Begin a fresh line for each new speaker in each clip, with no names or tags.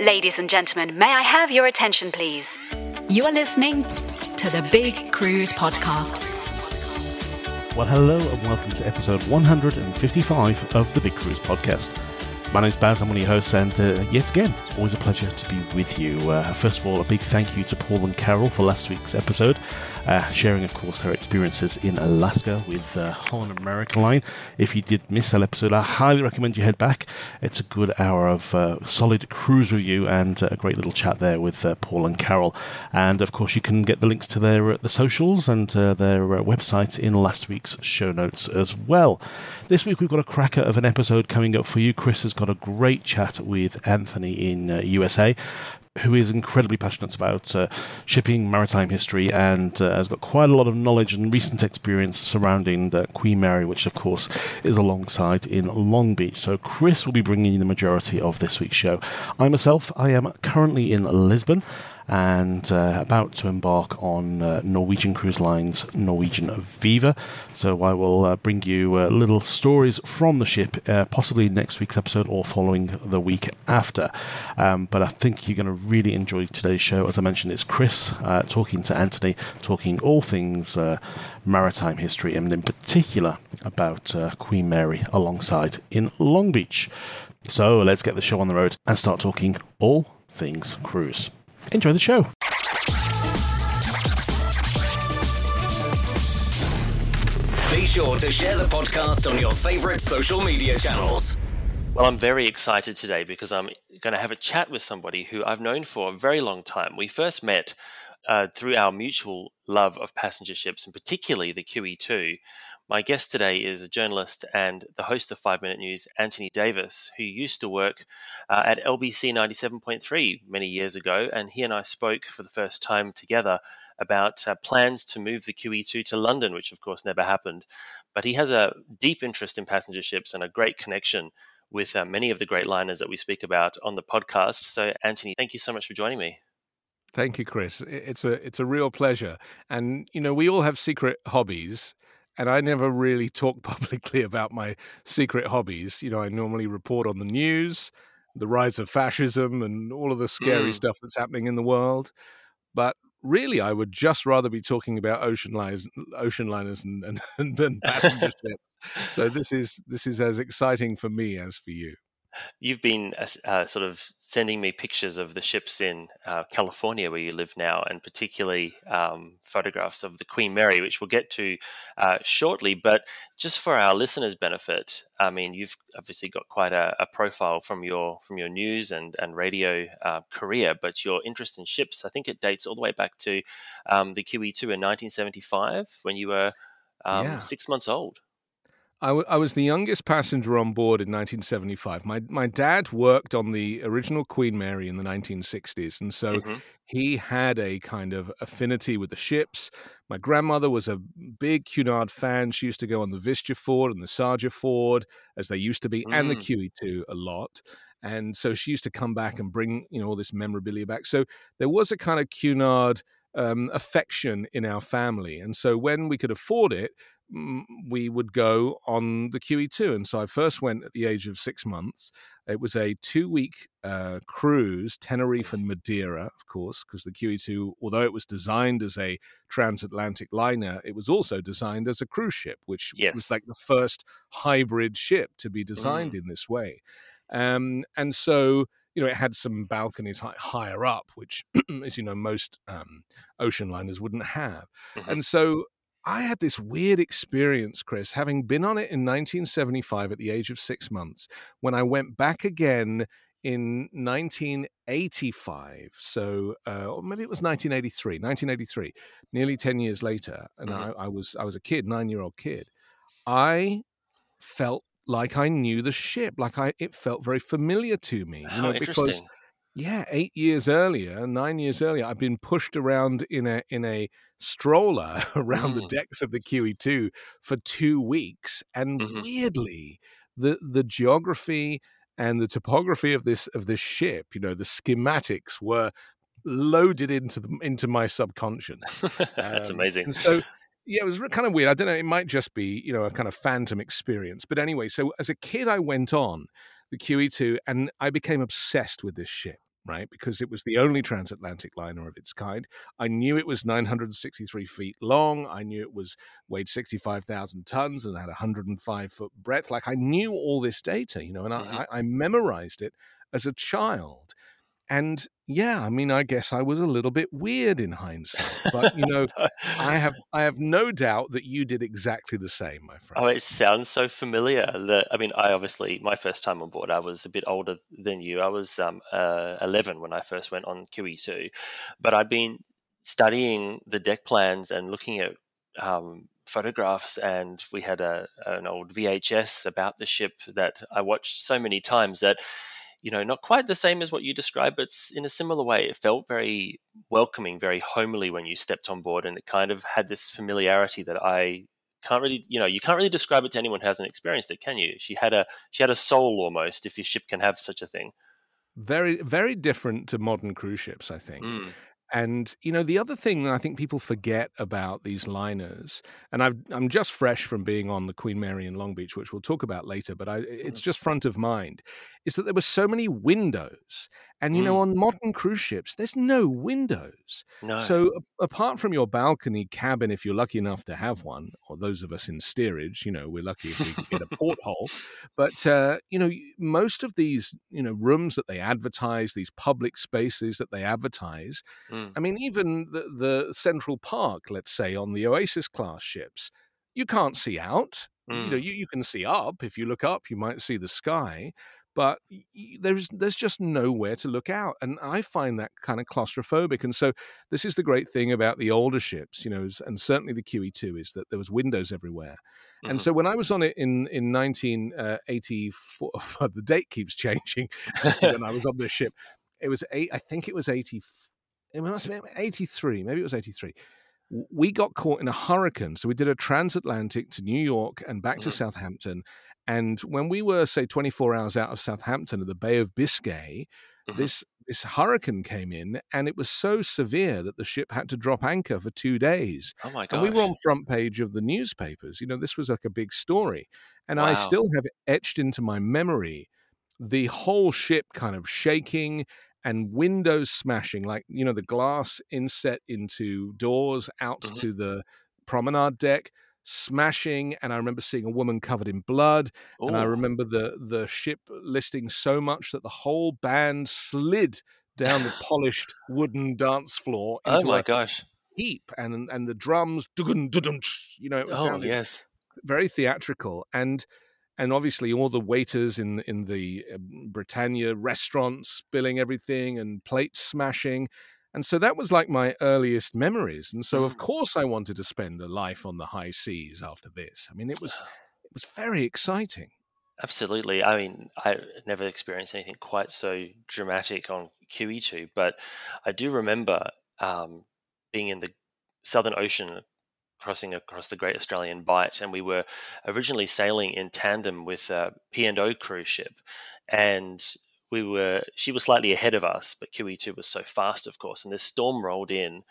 Ladies and gentlemen, may I have your attention, please? You are listening to the Big Cruise Podcast.
Well, hello and welcome to episode 155 of the Big Cruise Podcast. My name's Baz, I'm one of your hosts, and uh, yet again, it's always a pleasure to be with you. Uh, first of all, a big thank you to Paul and Carol for last week's episode, uh, sharing, of course, their experiences in Alaska with uh, Holland American Line. If you did miss that episode, I highly recommend you head back. It's a good hour of uh, solid cruise review and a great little chat there with uh, Paul and Carol. And of course, you can get the links to their uh, the socials and uh, their uh, websites in last week's show notes as well. This week, we've got a cracker of an episode coming up for you. Chris has got a great chat with Anthony in uh, USA, who is incredibly passionate about uh, shipping, maritime history, and uh, has got quite a lot of knowledge and recent experience surrounding uh, Queen Mary, which of course is alongside in Long Beach. So Chris will be bringing you the majority of this week's show. I myself, I am currently in Lisbon and uh, about to embark on uh, Norwegian Cruise Line's Norwegian Viva. So I will uh, bring you uh, little stories from the ship, uh, possibly next week's episode or following the week after. Um, but I think you're going to really enjoy today's show. As I mentioned, it's Chris uh, talking to Anthony, talking all things maritime history, and in particular about Queen Mary alongside in Long Beach. So let's get the show on the road and start talking all things cruise. Enjoy the show.
Be sure to share the podcast on your favorite social media channels.
Well, I'm very excited today because I'm going to have a chat with somebody who I've known for a very long time. We first met uh, through our mutual love of passenger ships, and particularly the QE2. My guest today is a journalist and the host of Five Minute News, Anthony Davis, who used to work uh, at LBC 97.3 many years ago. And he and I spoke for the first time together about uh, plans to move the QE2 to London, which of course never happened. But he has a deep interest in passenger ships and a great connection with uh, many of the great liners that we speak about on the podcast. So, Anthony, thank you so much for joining me.
Thank you, Chris. It's a it's a real pleasure. And you know, we all have secret hobbies and I never really talk publicly about my secret hobbies. You know, I normally report on the news, the rise of fascism, and all of the scary mm. stuff that's happening in the world. But really, I would just rather be talking about ocean liners, ocean liners, and, and, and passenger ships. So this is this is as exciting for me as for you.
You've been uh, uh, sort of sending me pictures of the ships in uh, California where you live now, and particularly um, photographs of the Queen Mary, which we'll get to uh, shortly. But just for our listeners' benefit, I mean, you've obviously got quite a, a profile from your from your news and and radio uh, career, but your interest in ships, I think it dates all the way back to um, the QE2 in 1975 when you were um, yeah. six months old.
I, w- I was the youngest passenger on board in 1975. My my dad worked on the original Queen Mary in the 1960s, and so
hmm
he had a kind of affinity with the ships. My grandmother was a big Cunard fan. She used to go on the Vistafjord and the Sagafjord, as they used to be, and the
Mm.
QE2 a lot. And so she used to come back and bring you know all this memorabilia back. So there was a kind of Cunard um, affection in our family, and so when we could afford it, mm, we would go on the QE2. And so I first went at the age of six months. It was a two week uh, cruise, Tenerife and Madeira, of course, because the QE2, although it was designed as a transatlantic liner, it was also designed as a cruise ship, which was like the first hybrid ship to be designed in this way. Um, and so, you know, it had some balconies hi- higher up, which, as you know, most um, ocean liners wouldn't have.
Mhm.
And so I had this weird experience, Chris, having been on it in 1975 at the age of six months, when I went back again in 1985. So, uh, or maybe it was 1983, 1983, nearly 10 years later. And
Mhm.
I, I was I was a kid, nine year old kid. I felt like I knew the ship, like I it felt very familiar to me, you know, because
interesting.
Yeah, eight years earlier, nine years earlier, I've been pushed around in a in a stroller around the
Mm.
decks of the QE2 for two weeks, and
Mhm.
weirdly, the the geography and the topography of this of this ship, you know, the schematics were loaded into the, into my subconscious.
That's
Um,
amazing.
And so, yeah, it was kind of weird. I don't know. It might just be, you know, a kind of phantom experience. But anyway, so as a kid, I went on the QE2 and I became obsessed with this ship, right? Because it was the only transatlantic liner of its kind. I knew it was 963 feet long. I knew it was weighed 65,000 tons and had 105 foot breadth. Like I knew all this data, you know, and
Mhm.
I, I memorized it as a child. And yeah, I mean, I guess I was a little bit weird in hindsight, but you know, I have I have no doubt that you did exactly the same, my friend.
Oh, it sounds so familiar. That I mean, I obviously my first time on board, I was a bit older than you. I was um, uh, eleven when I first went on QE two, but I'd been studying the deck plans and looking at um, photographs, and we had a an old VHS about the ship that I watched so many times that you know, not quite the same as what you described, but in a similar way. It felt very welcoming, very homely when you stepped on board, and it kind of had this familiarity that I can't really, you know, you can't really describe it to anyone who hasn't experienced it, can you? She had a she had a soul almost, if your ship can have such a thing.
Very very different to modern cruise ships, I think.
Mm.
And you know, the other thing I think people forget about these liners, and I've, I'm just fresh from being on the Queen Mary in Long Beach, which we'll talk about later, but I, it's mm-hmm. just front of mind, is that there were so many windows. And you know,
Mm.
on modern cruise ships, there's no windows.
No.
So a- apart from your balcony cabin, if you're lucky enough to have one, or those of us in steerage, you know, we're lucky if we get a porthole. But uh, you know, most of these, you know, rooms that they advertise, these public spaces that they advertise,
Mm.
I mean, even the, the Central Park, let's say, on the Oasis class ships, you can't see out. You know,
Mm.
you, you can see up. If you look up, you might see the sky, but there's there's just nowhere to look out, and I find that kind of claustrophobic. And so, this is the great thing about the older ships, you know, and certainly the QE2 is that there was windows everywhere. And
Mhm.
so, when I was on it in in 1984, the date keeps changing when I was on this ship. It was eight. I think it was 80. It must have been 83. Maybe it was 83 we got caught in a hurricane. So we did a transatlantic to New York and back to
Mhm.
Southampton. And when we were, say, 24 hours out of Southampton at the Bay of Biscay,
Mhm.
this this hurricane came in and it was so severe that the ship had to drop anchor for two days.
Oh my gosh.
And we were on front page of the newspapers. You know, this was like a big story. And I still have etched into my memory the whole ship kind of shaking and windows smashing, like, you know, the glass inset into doors out
Mhm.
to the promenade deck smashing and i remember seeing a woman covered in blood and i remember the the ship listing so much that the whole band slid down the polished wooden dance floor
Oh my
a
gosh.
heap and and the drums you know it
Oh yes.
very theatrical and and obviously all the waiters in in the um, Britannia restaurants spilling everything and plates smashing and so that was like my earliest memories and so of
Mm.
course I wanted to spend a life on the high seas after this I mean it was it was very exciting.
Absolutely. I mean, I never experienced anything quite so dramatic on QE2, but I do remember um, being in the Southern Ocean crossing across the Great Australian Bight, and we were originally sailing in tandem with a P&O cruise ship, and we were she was slightly ahead of us, but QE2 was so fast, of course, and this storm rolled in,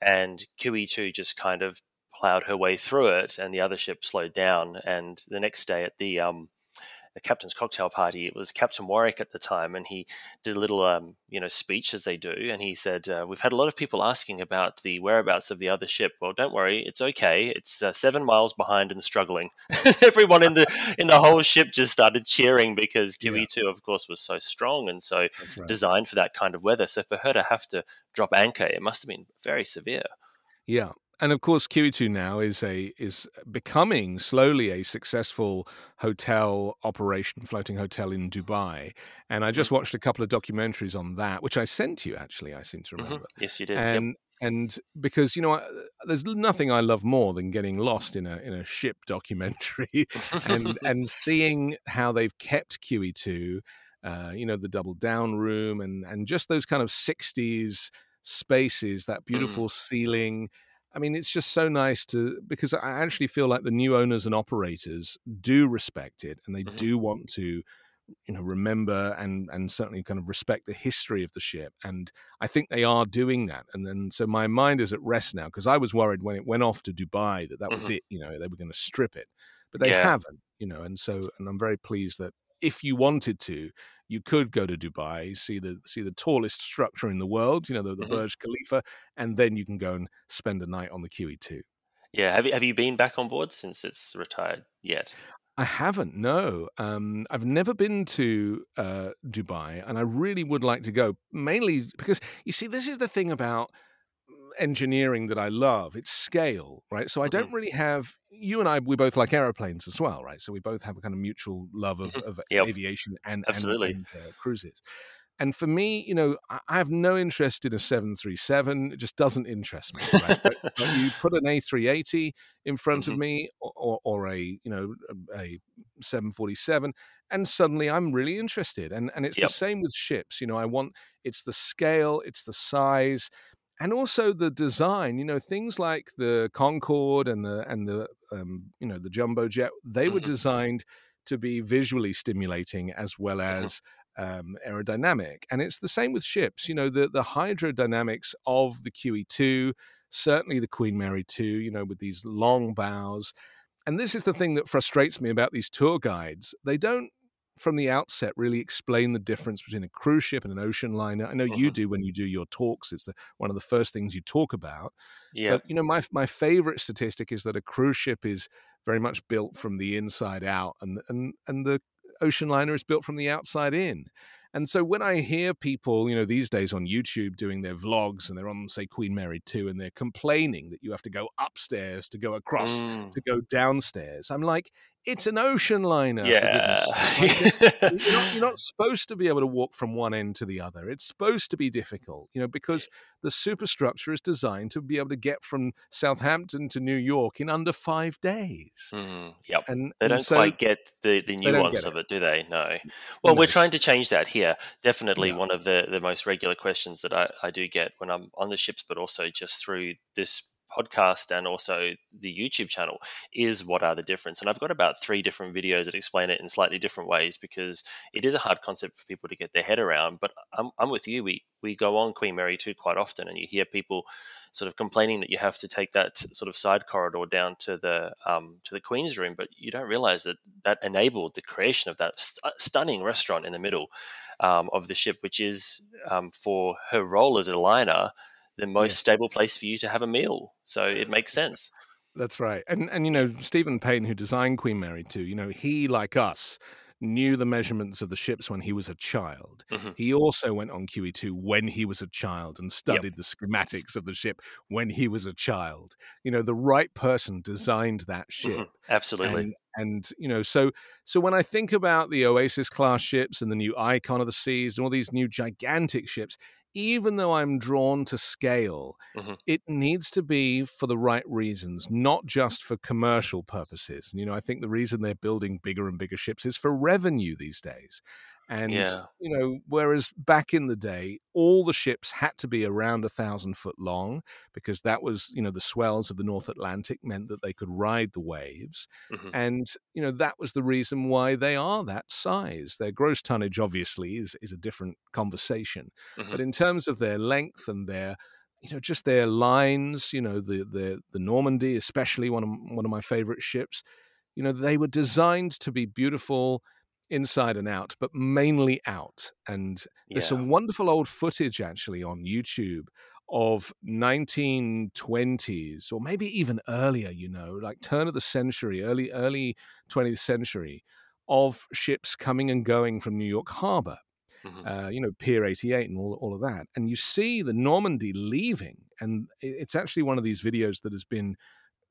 and QE2 just kind of plowed her way through it, and the other ship slowed down. And the next day at the um, the captain's cocktail party. It was Captain Warwick at the time, and he did a little, um, you know, speech as they do, and he said, uh, "We've had a lot of people asking about the whereabouts of the other ship. Well, don't worry, it's okay. It's uh, seven miles behind and struggling." Everyone in the in the whole ship just started cheering because QE two, yeah. of course, was so strong and so right. designed for that kind of weather. So for her to have to drop anchor, it must have been very severe.
Yeah, and of course, QE2 now is a is becoming slowly a successful hotel operation, floating hotel in Dubai. And I just mm-hmm. watched a couple of documentaries on that, which I sent to you. Actually, I seem to mm-hmm. remember.
Mm-hmm. Yes, you did.
And
yep.
and because you know, I, there's nothing I love more than getting lost in a in a ship documentary and and seeing how they've kept QE2. Uh, you know, the double down room and and just those kind of '60s spaces, that mm. beautiful mm. ceiling I mean, it's just so nice to because I actually feel like the new owners and operators do respect it and they mm-hmm. do want to you know remember and and certainly kind of respect the history of the ship and i think they are doing that and then so my mind is at rest now because i was worried when it went off to dubai that that mm-hmm. was it you know they were going to strip it but they yeah. haven't you know and so and i'm very pleased that if you wanted to you could go to Dubai, see the see the tallest structure in the world, you know, the, the mm-hmm. Burj Khalifa, and then you can go and spend a night on the QE2.
Yeah, have you have you been back on board since it's retired yet?
I haven't. No, um, I've never been to uh, Dubai, and I really would like to go. Mainly because you see, this is the thing about engineering that I love. It's scale, right? So I don't mm-hmm. really have you and I. We both like aeroplanes as well, right? So we both have a kind of mutual love of, mm-hmm. of yep. aviation and
absolutely
and, and uh, cruises. And for me, you know, I have no interest in a 737. It just doesn't interest me. Right? but, but, you put an A380 in front mm-hmm. of me or, or, a, you know, a 747, and suddenly I'm really interested. And, and it's yep. the same with ships. You know, I want, it's the scale, it's the size, and also the design you know things like the concorde and the and the um, you know the jumbo jet they were mm-hmm. designed to be visually stimulating as well mm-hmm. as um, aerodynamic and it's the same with ships you know the the hydrodynamics of the qe2 certainly the queen mary 2 you know with these long bows and this is the thing that frustrates me about these tour guides they don't from the outset really explain the difference between a cruise ship and an ocean liner. I know mm-hmm. you do when you do your talks. It's the, one of the first things you talk about.
Yeah.
But, you know, my my favorite statistic is that a cruise ship is very much built from the inside out, and and and the ocean liner is built from the outside in. And so when I hear people, you know, these days on YouTube doing their vlogs and they're on, say, Queen Mary 2 and they're complaining that you have to go upstairs to go across mm. to go downstairs, I'm like, it's an ocean liner.
Yeah.
you're, not, you're, not, supposed to be able to walk from one end to the other. It's supposed to be difficult, you know, because the superstructure is designed to be able to get from Southampton to New York in under five days.
Mm, yep. And they don't so, quite get the, the nuance of it, do they? No. Well, no. we're trying to change that here. Definitely yeah. one of the, the most regular questions that I, I do get when I'm on the ships, but also just through this podcast and also the YouTube channel is what are the difference. And I've got about three different videos that explain it in slightly different ways because it is a hard concept for people to get their head around. But I'm, I'm with you. We we go on Queen Mary 2 quite often, and you hear people sort of complaining that you have to take that sort of side corridor down to the um, to the Queen's room, but you don't realize that that enabled the creation of that st- stunning restaurant in the middle um, of the ship, which is um, for her role as a liner the most yeah. stable place for you to have a meal. So it makes sense.
That's right. And and you know, Stephen Payne, who designed Queen Mary 2, you know, he like us knew the measurements of the ships when he was a child. Mm-hmm. He also went on QE2 when he was a child and studied yep. the schematics of the ship when he was a child. You know, the right person designed that ship. Mm-hmm.
Absolutely.
And, and, you know, so so when I think about the Oasis class ships and the new Icon of the Seas and all these new gigantic ships, even though I'm drawn to scale,
Mhm.
it needs to be for the right reasons, not just for commercial purposes. And, you know, I think the reason they're building bigger and bigger ships is for revenue these days. And,
Yeah.
you know, whereas back in the day, all the ships had to be around a thousand foot long because that was, you know, the swells of the North Atlantic meant that they could ride the waves.
Mhm.
And, you know, that was the reason why they are that size. Their gross tonnage, obviously, is, is a different conversation.
Mhm.
But in terms of their length and their, you know, just their lines, you know, the the the Normandie, especially one of one of my favorite ships, you know, they were designed to be beautiful inside and out, but mainly out. And there's some wonderful old footage actually on YouTube of 1920s or maybe even earlier, you know, like turn of the century, early early 20th century of ships coming and going from New York Harbor
Mhm.
uh, you know, Pier 88 and all, all of that. And you see the Normandie leaving. And it's actually one of these videos that has been,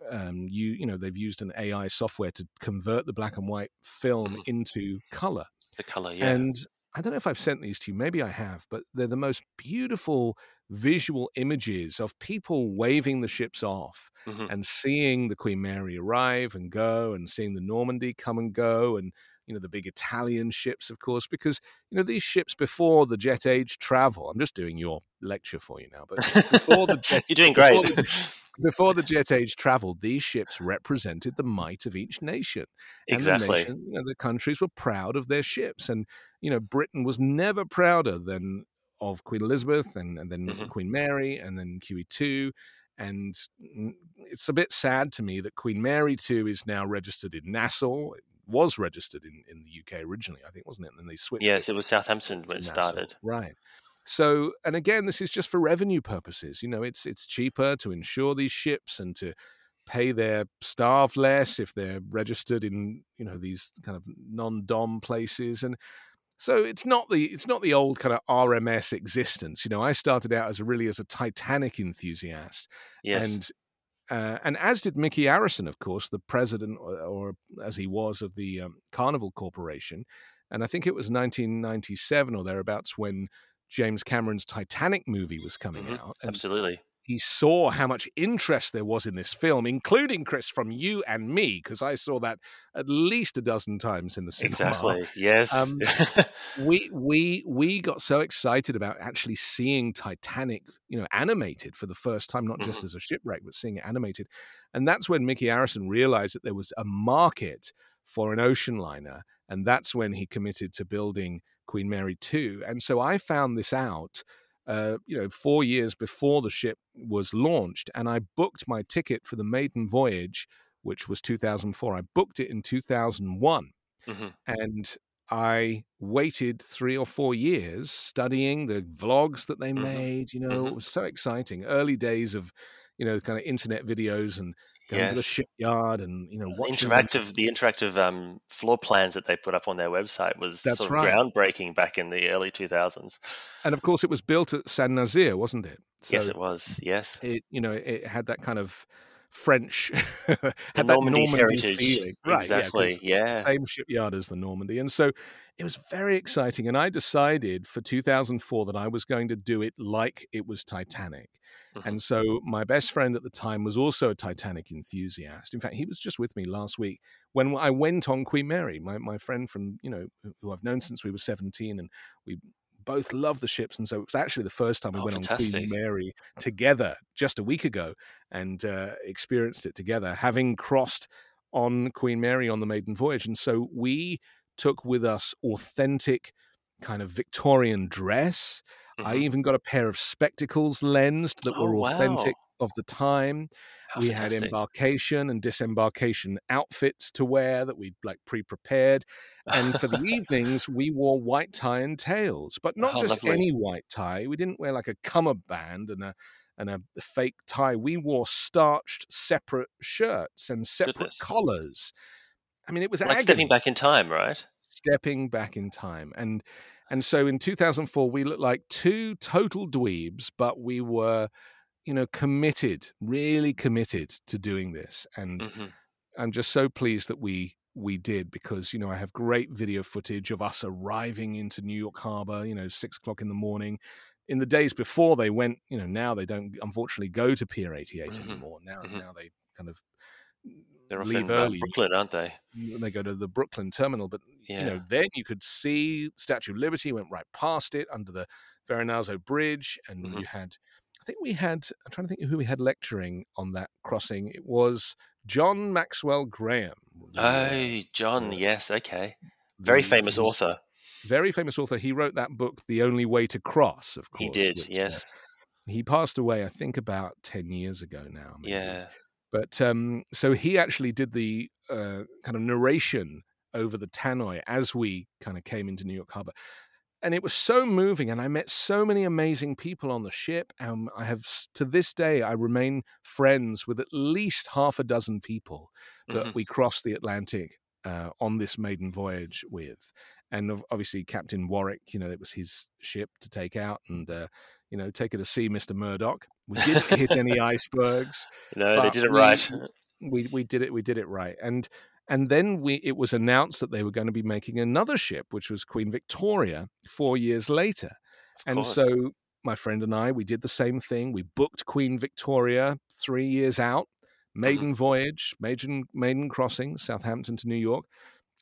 um, you, you know, they've used an AI software to convert the black and white film
Mhm.
into color.
the color, yeah.
And I don't know if I've sent these to you, maybe I have, but they're the most beautiful visual images of people waving the ships off
Mhm.
and seeing the Queen Mary arrive and go and seeing the Normandie come and go and you know the big Italian ships of course because you know these ships before the jet age travel I'm just doing your lecture for you now but before the jet
You're doing
before the, before the jet age traveled these ships represented the might of each nation and the
exactly.
nation you know the countries were proud of their ships and you know Britain was never prouder than of Queen Elizabeth and, and then
Mhm.
Queen Mary and then QE2 and mm, it's a bit sad to me that Queen Mary 2 is now registered in Nassau. Was registered in, in the UK originally, I think, wasn't it? And then they switched
Yes,
it
it was Southampton when it started.
Right. So, and again, this is just for revenue purposes. You know, it's it's cheaper to insure these ships and to pay their staff less if they're registered in you know these kind of non-dom places and so it's not the it's not the old kind of RMS existence. You know, I started out as really as a Titanic enthusiast,
Yes.
and uh, and as did Micky Arison, of course, the president, or, or as he was of the um, Carnival Corporation. And I think it was 1997 or thereabouts when James Cameron's Titanic movie was coming
Mhm.
out. And
Absolutely.
He saw how much interest there was in this film, including Chris from you and me, because I saw that at least a dozen times in the cinema
Exactly. Yes.
Um, we we we got so excited about actually seeing Titanic, you know, animated for the first time, not just
Mhm.
as a shipwreck, but seeing it animated. And that's when Micky Arison realized that there was a market for an ocean liner, and that's when he committed to building Queen Mary 2. And so I found this out uh, you know, four years before the ship was launched, and I booked my ticket for the maiden voyage, which was 2004. I booked it in 2001
Mhm.
and I waited three or four years studying the vlogs that they
Mhm.
made. You know,
Mhm.
it was so exciting. Early days of, you know, kind of internet videos and going to the shipyard and you know watching them-
interactive, the interactive um, floor plans that they put up on their website was
That's
sort of
right.
groundbreaking back in the early 2000s.
And of course, it was built at Saint-Nazaire, wasn't it?
yes, it was. Yes.
it you know it had that kind of French had
The
that Normandie
heritage.
feeling, right? yeah,
exactly.
'cause
Yeah.
same shipyard as the Normandie, and so it was very exciting. And I decided for 2004 that I was going to do it like it was Titanic.
Mhm.
And so my best friend at the time was also a Titanic enthusiast. In fact, he was just with me last week when I went on Queen Mary. My my friend from you know who I've known since we were 17, and we both love the ships. And so it was actually the first time we
Oh,
went on. Queen Mary together just a week ago and uh, experienced it together, having crossed on Queen Mary on the maiden voyage. And so we took with us authentic kind of Victorian dress. I
Mhm.
even got a pair of spectacles lensed that
Oh,
were authentic
wow.
of the time.
How
we had embarkation and disembarkation outfits to wear that we'd like pre-prepared. And for the evenings, we wore white tie and tails, but not
Oh,
just
lovely.
any white tie. We didn't wear like a cummerband and a and a fake tie. We wore starched separate shirts and separate
Goodness.
collars. I mean, it was
like
agony
stepping back in time, right?
stepping back in time and and so in 2004 we looked like two total dweebs but we were you know committed really committed to doing this and
hmm
i'm just so pleased that we we did because you know i have great video footage of us arriving into new york harbor you know six o'clock in the morning in the days before they went, you know, now they don't unfortunately go to Pier 88
Mhm.
anymore. Now,
Mhm.
now they kind of
They're
leave
uh,
early.
Brooklyn, aren't they?
They go to the Brooklyn terminal, but you know, then you could see Statue of Liberty went right past it under the Verrazano Bridge, and
Mhm.
you had, I think we had, I'm trying to think who we had lecturing on that crossing. It was John Maxtone-Graham. uh,
Oh, John. Yes. Okay. Very famous author.
Very famous author. He wrote that book, The Only Way to Cross, of course.
He did.
which, uh,
Yes.
he passed away, I think, about 10 years ago now. maybe.
Yeah.
But um, so he actually did the uh, kind of narration over the tannoy as we kind of came into New York Harbor. And it was so moving, and I met so many amazing people on the ship. Um, I have to this day, I remain friends with at least half a dozen people that
Mhm.
we crossed the Atlantic uh, on this maiden voyage with. And obviously, Captain Warwick, you know, it was his ship to take out and, uh, you know, take her to see Mr. Murdoch. We didn't hit any icebergs
No, they did it
we-
right.
we we did it we did it right and and then we it was announced that they were going to be making another ship which was queen victoria four years later
Of
and
course.
so my friend and i we did the same thing we booked queen victoria three years out
Mm-hmm.
maiden voyage maiden maiden crossing southampton to new york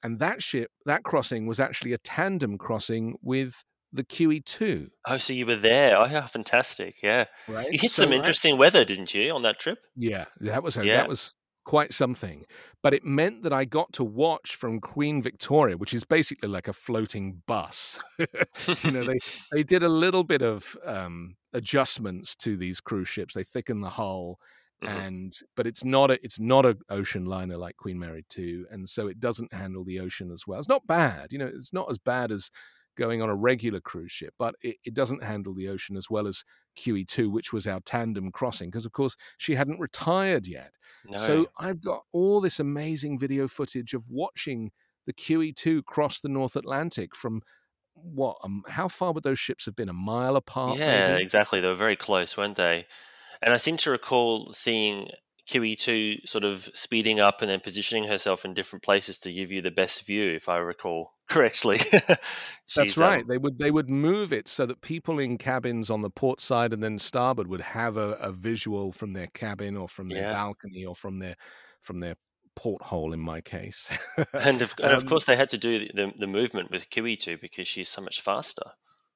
and that ship that crossing was actually a tandem crossing with the QE2,
Oh, so you were there. Oh, yeah, fantastic. Yeah.
right?
You hit
So
some
I-
interesting weather, didn't you, on that trip?
Yeah, that was a,
Yeah.
that was quite something. But it meant that I got to watch from Queen Victoria, which is basically like a floating bus. you know, they they did a little bit of um, adjustments to these cruise ships. They thicken the hull,
Mhm.
and but it's not a it's not a ocean liner like Queen Mary two, and so it doesn't handle the ocean as well. It's not bad, you know, it's not as bad as going on a regular cruise ship, but it, it doesn't handle the ocean as well as QE2, which was our tandem crossing, because of course she hadn't retired yet.
No.
So I've got all this amazing video footage of watching the QE2 cross the North Atlantic from what? Um, how far would those ships have been? A mile apart?
yeah,
maybe?
exactly. They were very close, weren't they? And I seem to recall seeing QE2 sort of speeding up and then positioning herself in different places to give you the best view, if I recall correctly.
That's
She's, um,
right. They would they would move it so that people in cabins on the port side and then starboard would have a, a visual from their cabin or from their
Yeah.
balcony or from their from their porthole in my case.
and of, and of
Um,
course, they had to do the, the movement with QE2 because she's so much faster.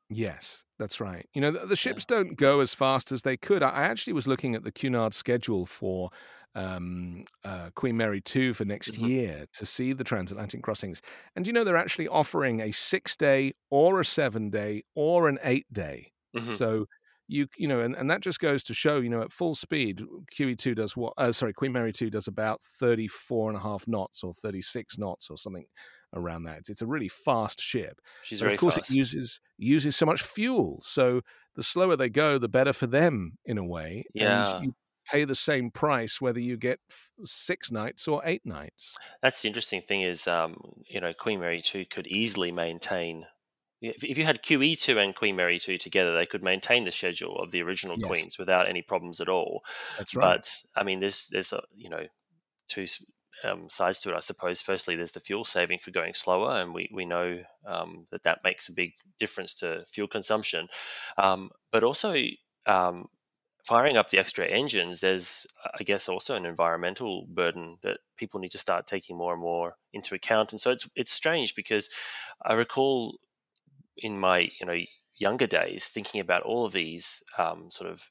Yes, that's right. You know, the, the ships don't go as fast as they could. I, I actually was looking at the Cunard schedule for um, uh, Queen Mary 2 for next
Mhm.
year to see the transatlantic crossings. And you know, they're actually offering a six day or a seven day or an eight day.
Mhm.
So you you know, and, and that just goes to show, you know, at full speed, QE2 does what, uh, sorry, Queen Mary 2 does about 34 and a half knots or 36 knots or something around that. It's, it's a really fast ship.
She's
But
very
of course,
fast.
it uses uses so much fuel. So the slower they go, the better for them in a way.
Yeah.
And you pay the same price whether you get f- six nights or eight nights.
That's the interesting thing is, um, you know, Queen Mary 2 could easily maintain. If, if you had QE2 and Queen Mary 2 together, they could maintain the schedule of the original
Yes.
Queens without any problems at all.
That's right.
But I mean, there's there's a, you know two um, sides to it, I suppose. Firstly, there's the fuel saving for going slower, and we we know um, that that makes a big difference to fuel consumption. Um, but also, um, firing up the extra engines, there's I guess also an environmental burden that people need to start taking more and more into account. And so it's it's strange because I recall in my you know younger days thinking about all of these um, sort of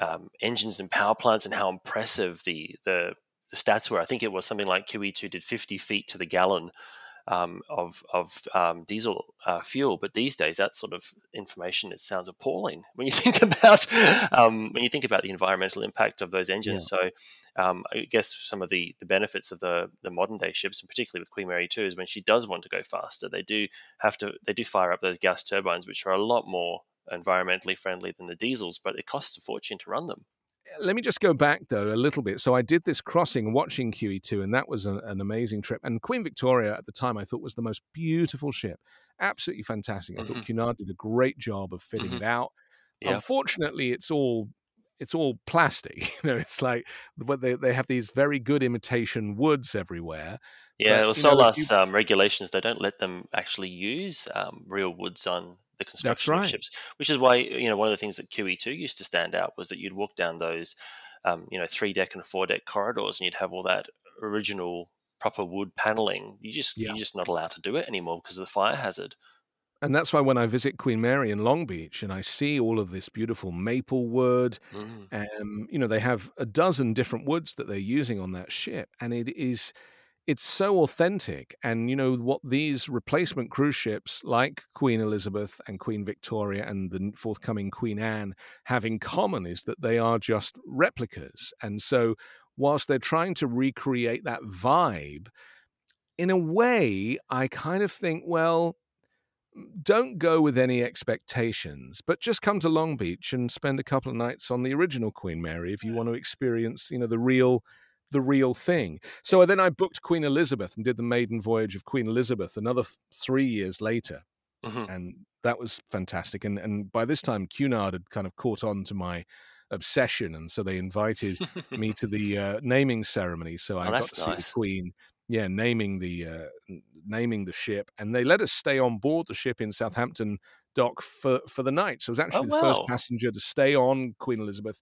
um, engines and power plants and how impressive the, the the stats were. I think it was something like QE2 did 50 feet to the gallon um, of of um, diesel uh, fuel, but these days that sort of information it sounds appalling when you think about um, when you think about the environmental impact of those engines. So um, I guess some of the the benefits of the the modern day ships, and particularly with Queen Mary 2, is when she does want to go faster, they do have to they do fire up those gas turbines, which are a lot more environmentally friendly than the diesels, but it costs a fortune to run them.
Let me just go back though a little bit. So I did this crossing watching QE2, and that was an, an amazing trip. And Queen Victoria at the time I thought was the most beautiful ship, absolutely fantastic. I thought
Mhm.
Cunard did a great job of fitting
Mhm.
it out.
Yeah.
Unfortunately, it's all it's all plastic. You know, it's like but they they have these very good imitation woods everywhere.
Yeah,
But,
well,
you know,
SOLAS
you-
um, regulations they don't let them actually use um, real woods on the construction
right.
of ships, which is why you know one of the things that QE2 used to stand out was that you'd walk down those um, you know three deck and four deck corridors, and you'd have all that original proper wood paneling. You just
Yeah.
you're just not allowed to do it anymore because of the fire hazard.
And that's why when I visit Queen Mary in Long Beach and I see all of this beautiful maple wood,
Mm.
um, you know, they have a dozen different woods that they're using on that ship, and it is it's so authentic. And you know what these replacement cruise ships like Queen Elizabeth and Queen Victoria and the forthcoming Queen Anne have in common is that they are just replicas. And so whilst they're trying to recreate that vibe, in a way, I kind of think, well, mm, don't go with any expectations, but just come to Long Beach and spend a couple of nights on the original Queen Mary if you hmm. want to experience, you know, the real the real thing. So then I booked Queen Elizabeth and did the maiden voyage of Queen Elizabeth another th- 3 years later.
Mhm.
And that was fantastic and and by this time Cunard had kind of caught on to my obsession and so they invited me to the uh, naming ceremony so I
Oh,
got to see
nice.
the queen yeah naming the uh, naming the ship and they let us stay on board the ship in Southampton dock for for the night so I was actually the first passenger to stay on Queen Elizabeth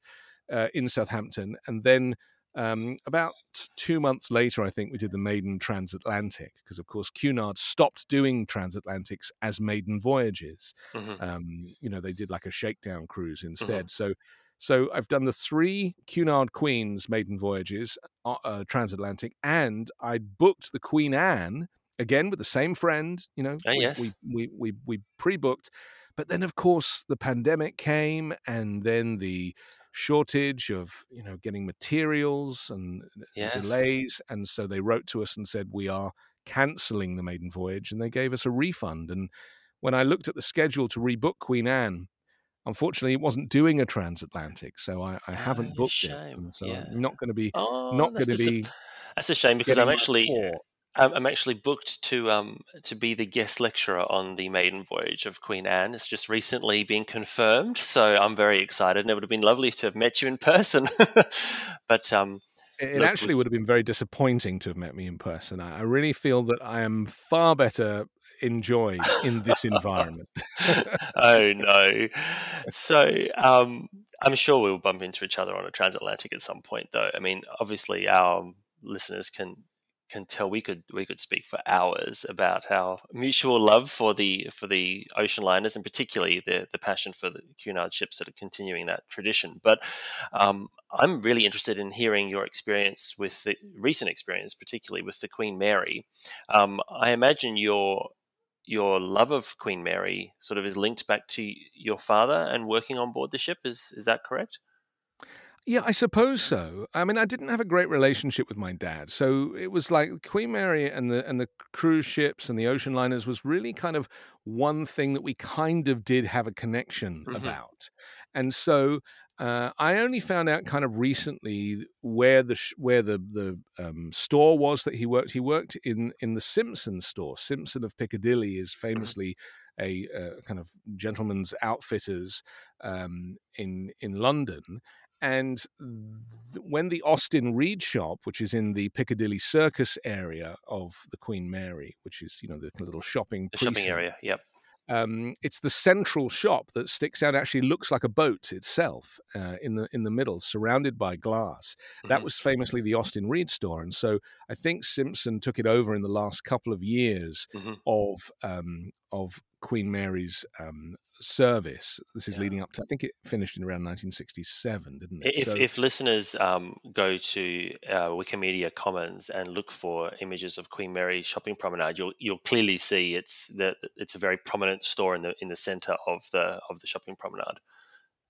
uh, in Southampton and then um, about two months later, I think we did the maiden transatlantic because, of course, Cunard stopped doing transatlantics as maiden voyages.
Mhm.
Um, you know, they did like a shakedown cruise instead. So, so I've done the three Cunard Queens maiden voyages, uh, uh, transatlantic, and I booked the Queen Anne again with the same friend. You know,
Oh,
we,
yes.
we we we, we pre-booked, but then of course the pandemic came, and then the shortage of you know getting materials and
Yes.
delays, and so they wrote to us and said we are cancelling the maiden voyage, and they gave us a refund. And when I looked at the schedule to rebook Queen Anne, unfortunately, it wasn't doing a transatlantic, so I, I haven't
Ah,
booked
shame.
it, and so
Yeah.
I'm not going to be
Oh,
not
that's
going to be.
That's a shame because I'm actually. I'm, actually booked to um to be the guest lecturer on the maiden voyage of Queen Anne. It's just recently been confirmed, so I'm very excited. And it would have been lovely to have met you in person. but um,
It
look,
actually
with-
would have been very disappointing to have met me in person. I, I really feel that I am far better enjoyed in this environment.
oh no. So um, I'm sure we'll bump into each other on a transatlantic at some point, though. I mean, obviously, our listeners can can tell we could we could speak for hours about our mutual love for the for the ocean liners and particularly the the passion for the Cunard ships that are continuing that tradition. But um, I'm really interested in hearing your experience with the recent experience, particularly with the Queen Mary. Um, I imagine your your love of Queen Mary sort of is linked back to your father and working on board the ship. Is is that correct?
Yeah, I suppose so. I mean, I didn't have a great relationship with my dad, so it was like Queen Mary and the and the cruise ships and the ocean liners was really kind of one thing that we kind of did have a connection
Mhm.
about, and so uh, I only found out kind of recently where the sh- where the the um, store was that he worked. He worked in in the Simpson store. Simpson of Piccadilly is famously a uh, kind of gentleman's outfitters um, in in London. And th- when the Austin Reed shop, which is in the Piccadilly Circus area of the Queen Mary, which is you know the little shopping
The shopping area. Yep.
um, it's the central shop that sticks out. Actually, looks like a boat itself uh, in the in the middle, surrounded by glass. That
Mhm.
was famously the Austin Reed store, and so I think Simpson took it over in the last couple of years
Mhm.
of um, of Queen Mary's um, service. This is
Yeah.
leading up to I think it finished in around 1967, didn't it?
If,
So-
if listeners um, go to uh, Wikimedia Commons and look for images of Queen Mary shopping promenade, you'll you'll clearly see it's the it's a very prominent store in the in the center of the of the shopping promenade.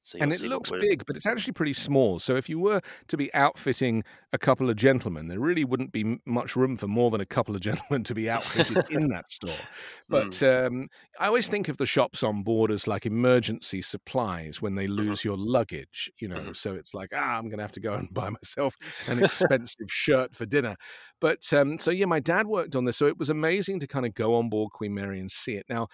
So
and it looks big, but it's actually pretty small. So if you were to be outfitting a couple of gentlemen, there really wouldn't be much room for more than a couple of gentlemen to be outfitted in that store. But um, I always think of the shops on board as like emergency supplies when they lose your luggage. You know,
Mhm.
so it's like ah, I'm going to have to go and buy myself an expensive shirt for dinner. But um, so yeah, my dad worked on this, so it was amazing to kind of go on board Queen Mary and see it. Now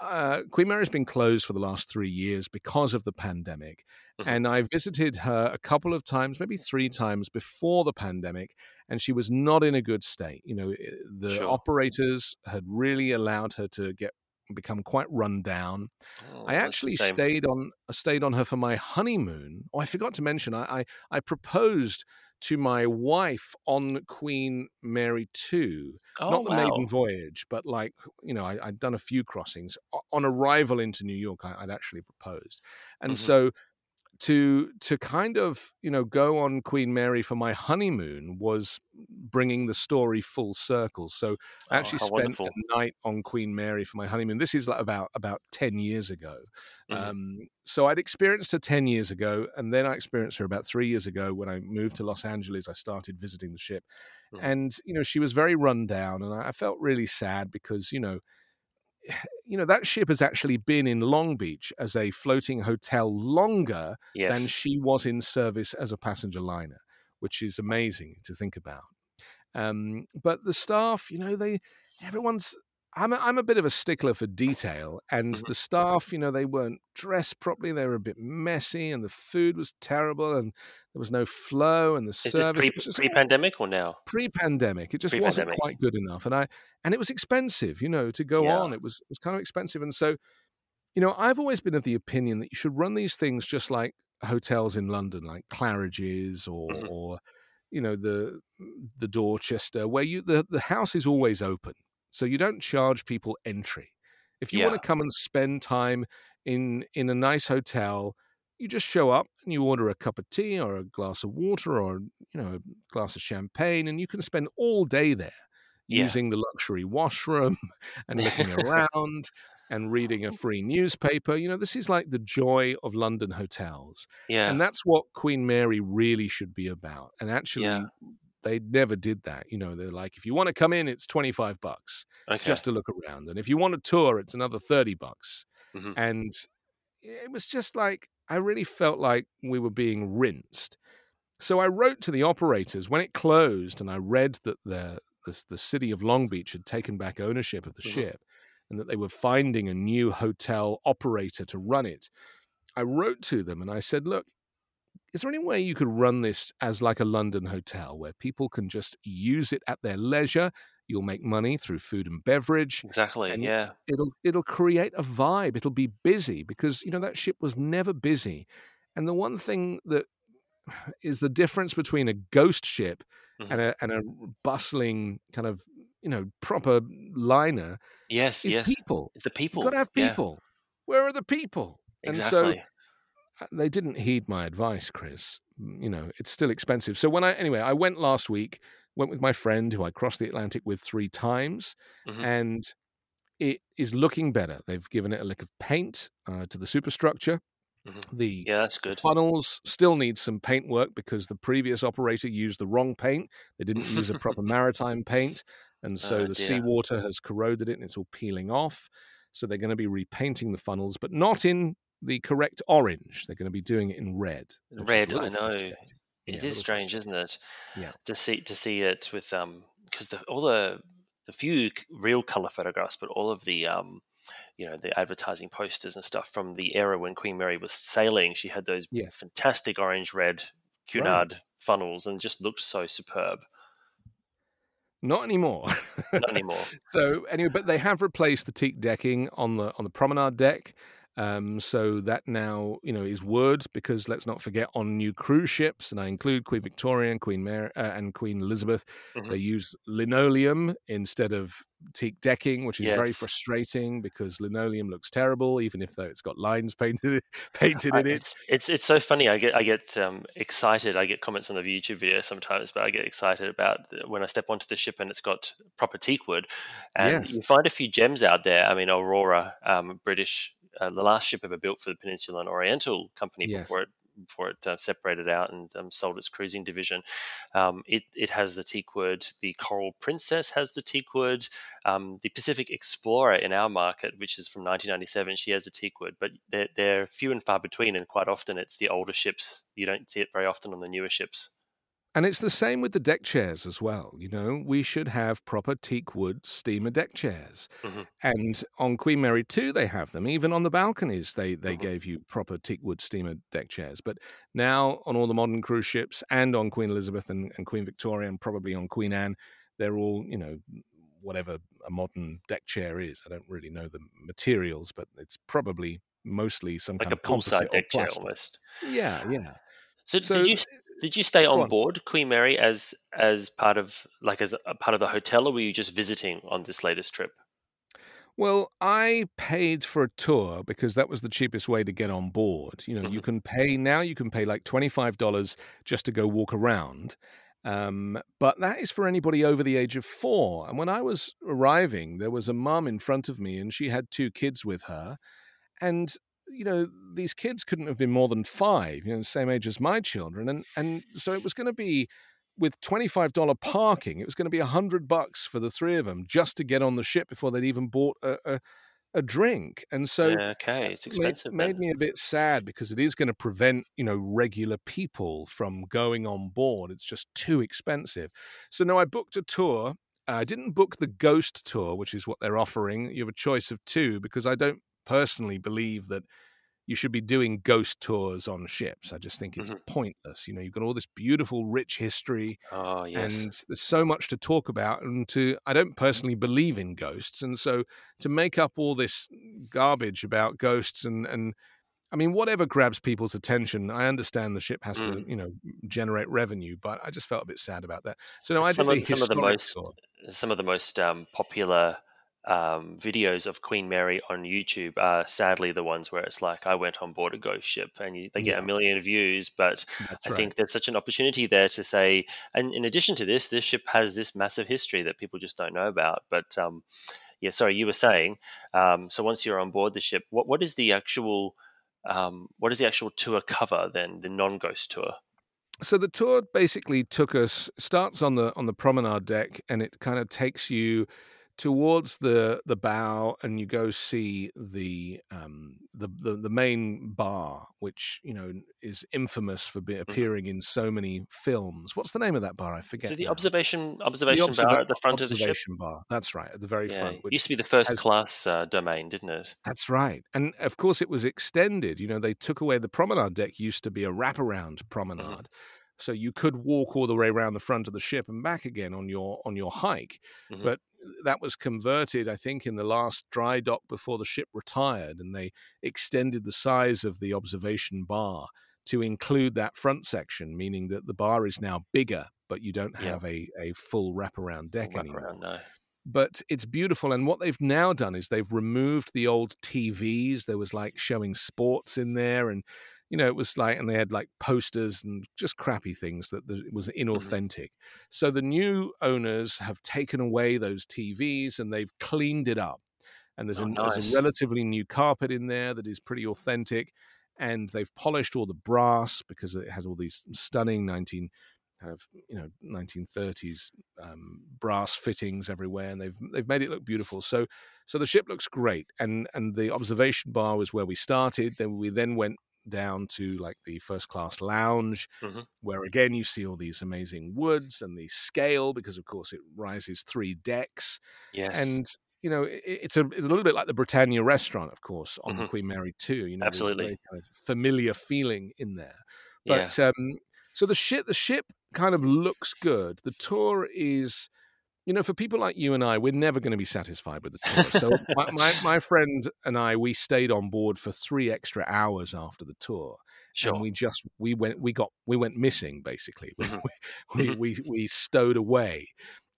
uh, Queen Mary's been closed for the last three years because of the pandemic.
Mhm.
And I visited her a couple of times, maybe three times before the pandemic, and she was not in a good state. You know, the
Sure.
operators had really allowed her to get become quite run down.
Oh,
I actually stayed on stayed on her for my honeymoon. Oh, I forgot to mention, I I, I proposed to my wife on Queen Mary II,
Oh,
not the
wow.
maiden voyage, but like you know, I, I'd done a few crossings on arrival into New York. I, I'd actually proposed, and
Mhm.
so to to kind of you know go on Queen Mary for my honeymoon was bringing the story full circle. So I
Oh,
actually spent
wonderful.
a night on Queen Mary for my honeymoon. This is like about about ten years ago.
Mhm.
Um, so I'd experienced her ten years ago, and then I experienced her about three years ago when I moved to Los Angeles. I started visiting the ship,
Mhm.
and you know she was very run down, and I I felt really sad because you know you know that ship has actually been in Long Beach as a floating hotel longer than she was in service as a passenger liner, which is amazing to think about. Um, but the staff, you know, they everyone's. I'm a, I'm a bit of a stickler for detail, and
Mhm.
the staff, you know, they weren't dressed properly. They were a bit messy, and the food was terrible, and there was no flow, and the
Is
service.
Pre,
was
pre-pandemic or now?
pre-pandemic. It just wasn't quite good enough, and I and it was expensive, you know, to go
Yeah.
on. It was it was kind of expensive, and so, you know, I've always been of the opinion that you should run these things just like hotels in London, like Claridge's or
Mhm.
or you know the the Dorchester, where you the the house is always open, so you don't charge people entry. If you
Yeah.
want to come and spend time in in a nice hotel, you just show up and you order a cup of tea or a glass of water or you know a glass of champagne, and you can spend all day there
Yeah.
using the luxury washroom and looking around and reading a free newspaper. You know, this is like the joy of London hotels.
Yeah.
And that's what Queen Mary really should be about. And actually,
Yeah.
they never did that. You know, they're like, if you want to come in, it's 25 bucks
Okay.
just to look around. And if you want a tour, it's another 30 bucks.
Mhm.
And it was just like, I really felt like we were being rinsed. So I wrote to the operators when it closed and I read that the, the, the city of Long Beach had taken back ownership of the
Mhm.
ship and that they were finding a new hotel operator to run it. I wrote to them and I said, look, is there any way you could run this as like a London hotel where people can just use it at their leisure? You'll make money through food and beverage.
Exactly.
and
Yeah.
It'll it'll create a vibe. It'll be busy because you know that ship was never busy. And the one thing that is the difference between a ghost ship
Mhm.
and a and a bustling kind of you know proper liner
Yes.
is
Yes.
people.
It's the people.
You've got to have
Yeah.
people. Where are the people?
Exactly.
And so uh, they didn't heed my advice, Chris. Mm, You know, it's still expensive. So when I anyway, I went last week, went with my friend who I crossed the Atlantic with three times,
Mhm.
and it is looking better. They've given it a lick of paint uh, to the superstructure.
Mhm.
The
yeah, that's good.
funnels still need some paint work because the previous operator used the wrong paint. They didn't use a proper maritime paint, and so
Oh,
the seawater has corroded it and it's all peeling off. So they're going to be repainting the funnels, but not in the correct orange. They're going to be doing it in red. which is a
Red, I know. It
Yeah,
is strange, isn't it?
Yeah.
To see to see it with um because the all the the few real color photographs, but all of the um you know the advertising posters and stuff from the era when Queen Mary was sailing, she had those
Yes.
fantastic orange red Cunard funnels and just looked so superb.
Not anymore.
Not anymore.
so anyway, but they have replaced the teak decking on the on the promenade deck. Um, so that now you know is wood because let's not forget on new cruise ships, and I include Queen Victoria and Queen Mary uh, and Queen Elizabeth.
Mhm.
They use linoleum instead of teak decking, which is very frustrating because linoleum looks terrible, even if though it's got lines painted painted
I-
in it.
it's, it's it's so funny. I get I get um, excited. I get comments on the YouTube video sometimes, but I get excited about when I step onto the ship and it's got proper teak wood, and
Yes.
you find a few gems out there. I mean, Aurora, um, British, uh, the last ship ever built for the Peninsula and Oriental Company
Yes.
before it before it uh, separated out and um, sold its cruising division. Um, it it has the teak wood. The Coral Princess has the teak wood. Um, the Pacific Explorer in our market, which is from 1997, she has a teak wood, but they're, they're few and far between, and quite often it's the older ships. You don't see it very often on the newer ships.
And it's the same with the deck chairs as well. You know, we should have proper teak wood steamer deck chairs.
Mhm.
And on Queen Mary 2, they have them. Even on the balconies, they, they
Mhm.
gave you proper teak wood steamer deck chairs. But now on all the modern cruise ships and on Queen Elizabeth and, and Queen Victoria and probably on Queen Anne, they're all, you know, whatever a modern deck chair is. I don't really know the materials, but it's probably mostly some
like
kind of composite
deck chair almost.
Yeah, yeah.
So,
So,
did you did you stay on,
on.
board Queen Mary as as part of like as a part of the hotel, or were you just visiting on this latest trip?
Well, I paid for a tour because that was the cheapest way to get on board. You know, you
Mhm.
can pay now. You can pay like twenty five dollars just to go walk around, um, but that is for anybody over the age of four. And when I was arriving, there was a mum in front of me, and she had two kids with her, and you know these kids couldn't have been more than five. You know, the same age as my children, and and so it was going to be with $25 parking, it was going to be a hundred bucks for the three of them just to get on the ship before they'd even bought a, a, a drink. And so
yeah, okay, it's
made,
expensive.
made
then.
me a bit sad because it is going to prevent, you know, regular people from going on board. It's just too expensive. So no, I booked a tour. I didn't book the ghost tour, which is what they're offering. You have a choice of two because I don't personally believe that you should be doing ghost tours on ships. I just think it's
Mhm.
pointless. You know, you've got all this beautiful, rich history,
Oh yes,
and there's so much to talk about. And to, I don't personally believe in ghosts, and so to make up all this garbage about ghosts and and I mean, whatever grabs people's attention, I understand the ship has to,
Mm.
you know, generate revenue, but I just felt a bit sad about that. So no, I
some of some of the most
tour.
some of the most um, popular um, videos of Queen Mary on YouTube are sadly the ones where it's like I went on board a ghost ship and you, they get
Yeah.
a million views, but
That's
I
right.
think there's such an opportunity there to say, and in addition to this, this ship has this massive history that people just don't know about. But um, yeah, sorry, you were saying. Um, so once you're on board the ship, what what is the actual um, what does the actual tour cover then? The non-ghost tour.
so the tour basically took us starts on the on the promenade deck and it kind of takes you towards the the bow and you go see the um the the, the main bar which you know is infamous for be, appearing in so many films what's the name of that bar i forget
So the
now.
observation
The
observation
observa-
bar at the front of the ship.
observation bar that's right at the very
Yeah,
front
it used to be the first
has-
class uh, domain, didn't it?
That's right. And of course, it was extended. You know, they took away the promenade deck, used to be a wraparound promenade. So you could walk all the way around the front of the ship and back again on your on your hike.
Mhm.
But that was converted, I think, in the last dry dock before the ship retired, and they extended the size of the observation bar to include that front section, meaning that the bar is now bigger, but you don't
Yeah.
have a, a full wraparound deck
Wrap
anymore
no.
but it's beautiful. And what they've now done is they've removed the old TVs. There was like showing sports in there, and you know it was like, and they had like posters and just crappy things that, it was inauthentic. So the new owners have taken away those TVs and they've cleaned it up. And there's,
Oh,
a, there's a relatively new carpet in there that is pretty authentic. And they've polished all the brass because it has all these stunning 19 kind of you know 1930s um, brass fittings everywhere, and they've they've made it look beautiful. So so the ship looks great, and and the observation bar was where we started. Then we then went down to like the first class lounge,
Mhm.
where again you see all these amazing woods and the scale because of course it rises three decks,
Yes.
and you know it, it's a it's a little bit like the Britannia restaurant, of course, on
Mhm.
Queen Mary 2. You know,
Absolutely.
kind of familiar feeling in there.
yeah.
But um, so the ship, the ship kind of looks good. The tour is, you know, for people like you and I, we're never going to be satisfied with the tour. So my, my my friend and I, we stayed on board for three extra hours after the tour,
sure.
and we just we went we got we went missing basically. We
Mhm.
we,
Mhm.
we we stowed away,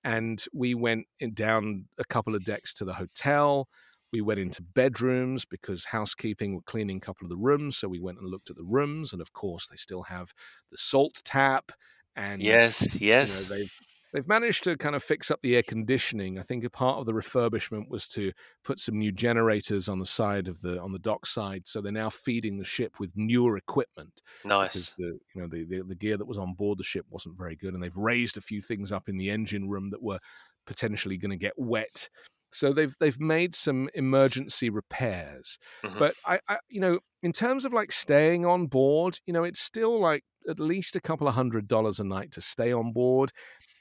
and we went in, down a couple of decks to the hotel. We went into bedrooms because housekeeping were cleaning a couple of the rooms. So we went and looked at the rooms, and of course, they still have the salt tap. And
yes.
you know,
Yes.
they've they've managed to kind of fix up the air conditioning. I think a part of the refurbishment was to put some new generators on the side of the on the dock side, so they're now feeding the ship with newer equipment
Nice, because
the you know the, the the gear that was on board the ship wasn't very good, and they've raised a few things up in the engine room that were potentially going to get wet. So they've they've made some emergency repairs,
Mhm.
but I, I you know in terms of like staying on board, you know it's still like at least a couple of hundred dollars a night to stay on board,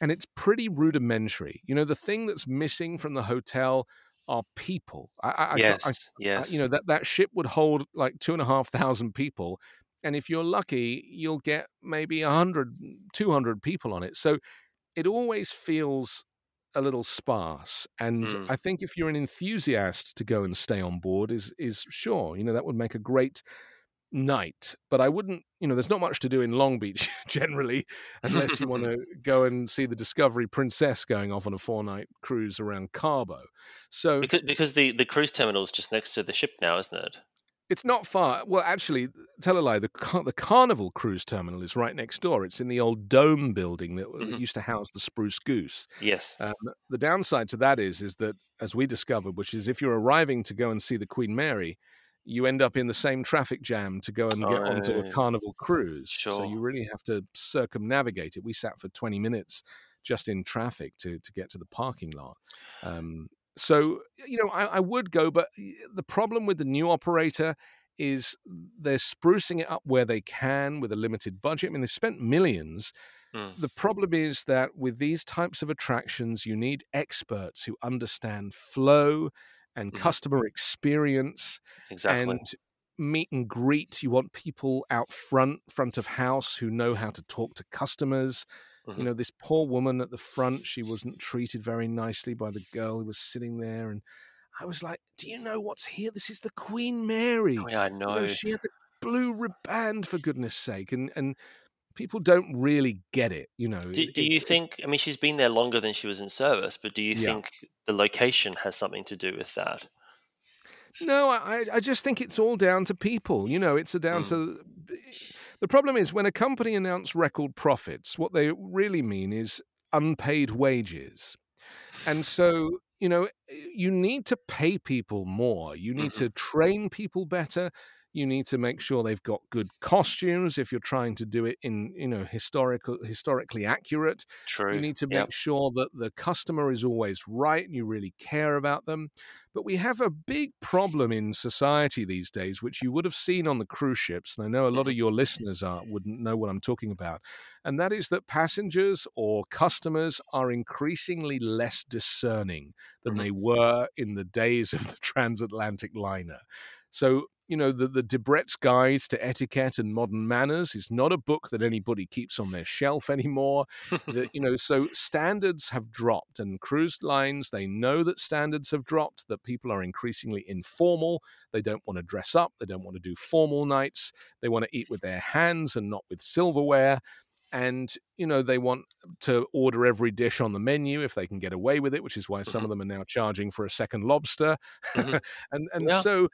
and it's pretty rudimentary. You know the thing that's missing from the hotel are people. I, I,
yes.
I,
yes.
you know that that ship would hold like two and a half thousand people and if you're lucky you'll get maybe 100 200 people on it so it always feels a little sparse. And
Mm.
I think if you're an enthusiast to go and stay on board, is is sure, you know, that would make a great night. But I wouldn't, you know, there's not much to do in Long Beach generally, unless you want to go and see the Discovery Princess going off on a four night cruise around Cabo. So
Because, because the, the cruise terminal is just next to the ship now, isn't it?
it's not far. Well, actually, tell a lie. The Car- the Carnival cruise terminal is right next door. It's in the old dome building that
Mhm.
used to house the Spruce Goose.
Yes.
Um, the downside to that is, is that as we discovered, which is if you're arriving to go and see the Queen Mary, you end up in the same traffic jam to go and get onto a
Oh,
Carnival cruise. So you really have to circumnavigate it. We sat for 20 minutes just in traffic to to get to the parking lot. Um, so you know, I, I would go, but the problem with the new operator is they're sprucing it up where they can with a limited budget. I mean, they've spent millions.
Mm.
The problem is that with these types of attractions, you need experts who understand flow and
Mhm.
customer experience
Exactly.
and meet and greet. You want people out front, front of house, who know how to talk to customers.
Mhm.
You know, this poor woman at the front, she wasn't treated very nicely by the girl who was sitting there. And I was like, Do you know what's here? This is the Queen Mary.
Oh, yeah, I
You
know.
know, she had the blue riband for goodness sake. And and people don't really get it, you know.
Do, do you think? I mean, she's been there longer than she was in service, but do you
Yeah.
think the location has something to do with that?
No, I, I just think it's all down to people. You know, it's a down
Mm.
to. The problem is when a company announce record profits, what they really mean is unpaid wages. And so, you know, you need to pay people more. You need
Mhm.
to train people better. You need to make sure they've got good costumes if you're trying to do it in, you know, historical historically accurate.
True.
You need to
Yep.
make sure that the customer is always right and you really care about them. But we have a big problem in society these days, which you would have seen on the cruise ships. And I know a lot of your listeners are, wouldn't know what I'm talking about. And that is that passengers or customers are increasingly less discerning than
Mhm.
they were in the days of the transatlantic liner. So, you know, the, the Debrett's Guide to Etiquette and Modern Manners is not a book that anybody keeps on their shelf anymore. that, you know, so standards have dropped, and cruise lines, they know that standards have dropped, that people are increasingly informal. They don't want to dress up, they don't want to do formal nights, they want to eat with their hands and not with silverware. And, you know, they want to order every dish on the menu if they can get away with it, which is why some of them are now charging for a second lobster.
Mhm.
and and
Yeah.
so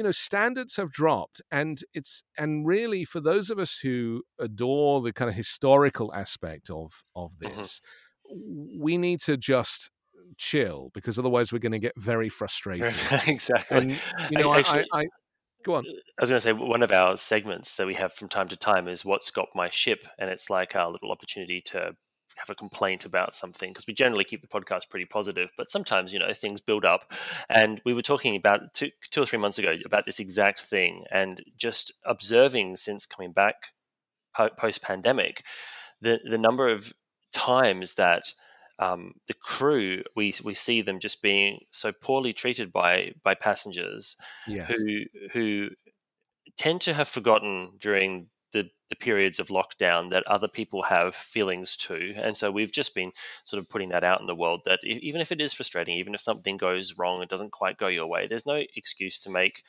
you know standards have dropped and it's and really for those of us who adore the kind of historical aspect of of
Mhm.
this we need to just chill because otherwise we're going to get very frustrated
exactly.
and you know
I, actually,
I, I go on
I was going to say one of our segments that we have from time to time is "What's got my ship," and it's like our little opportunity to have a complaint about something because we generally keep the podcast pretty positive, but sometimes you know things build up. And we were talking about two, two or three months ago about this exact thing, and just observing since coming back post pandemic, the the number of times that um, the crew we we see them just being so poorly treated by by passengers
yes
who who tend to have forgotten during the, the periods of lockdown that other people have feelings too and so we've just been sort of putting that out in the world that even if it is frustrating even if something goes wrong it doesn't quite go your way there's no excuse to make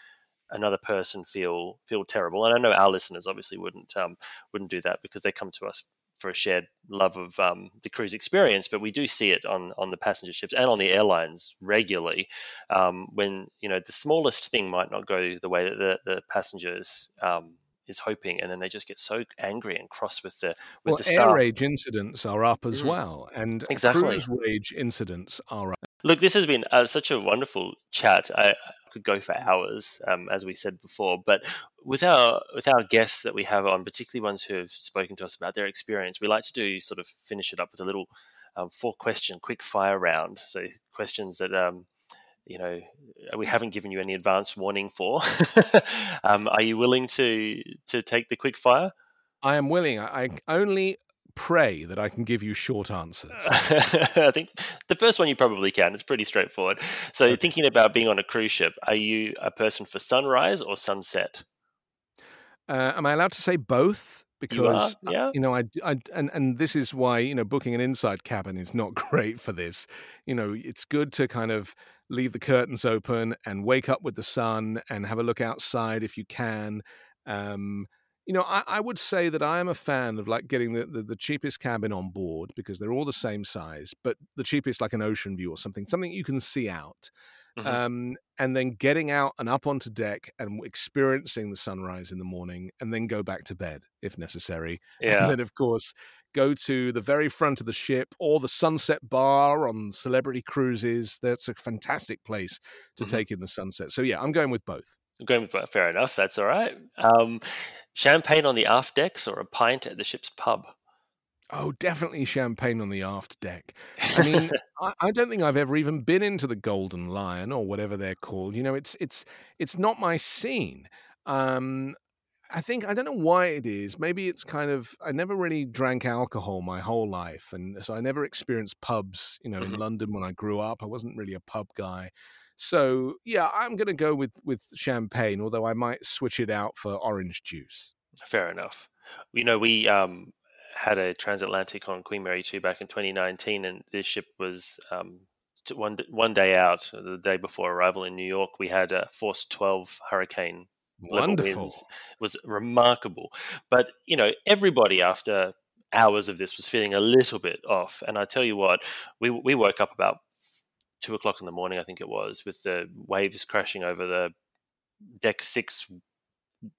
another person feel feel terrible and i know our listeners obviously wouldn't um, wouldn't do that because they come to us for a shared love of um, the cruise experience, but we do see it on on the passenger ships and on the airlines regularly. Um, when you know the smallest thing might not go the way that the, the passengers um, is hoping, and then they just get so angry and cross with the with
well
the
air rage incidents are up as
Mm.
well and
Exactly.
cruise rage incidents are up
Look, this has been uh, such a wonderful chat. I, I could go for hours, um, as we said before. But with our with our guests that we have on, particularly ones who have spoken to us about their experience, we like to do sort of finish it up with a little um, four question quick fire round. So questions that um, you know we haven't given you any advance warning for. um, are you willing to to take the quick fire?
i am willing i, only pray that i can give you short answers
I think the first one you probably can. It's pretty straightforward. So, thinking about being on a cruise ship, are you a person for sunrise or sunset?
Uh, am I allowed to say both? because
you, yeah.
you know I, I and and this is why you know booking an inside cabin is not great for this. You know, it's good to kind of leave the curtains open and wake up with the sun and have a look outside if you can. Um, you know, I, I, would say that I am a fan of like getting the, the, the, cheapest cabin on board because they're all the same size, but the cheapest like an ocean view or something, something you can see out. Mm-hmm. Um, and then getting out and up onto deck and experiencing the sunrise in the morning and then go back to bed if necessary.
Yeah.
And then, of course, go to the very front of the ship or the sunset bar on celebrity cruises. That's a fantastic place to mm-hmm. take in the sunset. So, yeah, I'm going with both.
I'm going with fair enough. That's all right. Um, champagne on the aft decks or a pint at the ship's pub?
Oh, definitely champagne on the aft deck. I mean, I, I, don't think I've ever even been into the Golden Lion or whatever they're called. You know, it's it's it's not my scene. Um, I think I don't know why it is. Maybe it's kind of I never really drank alcohol my whole life, and so I never experienced pubs. You know, mm-hmm. in London when I grew up, I wasn't really a pub guy. So yeah, I'm going to go with with champagne, although I might switch it out for orange juice.
Fair enough. You know, we um, had a transatlantic on Queen Mary 2 back in 2019, and this ship was um, one one day out, the day before arrival in New York. We had a force 12 hurricane.
Wonderful.
Winds. It was remarkable. But, you know, everybody after hours of this was feeling a little bit off. And I tell you what, we, we woke up about two o'clock in the morning, I think it was, with the waves crashing over the deck six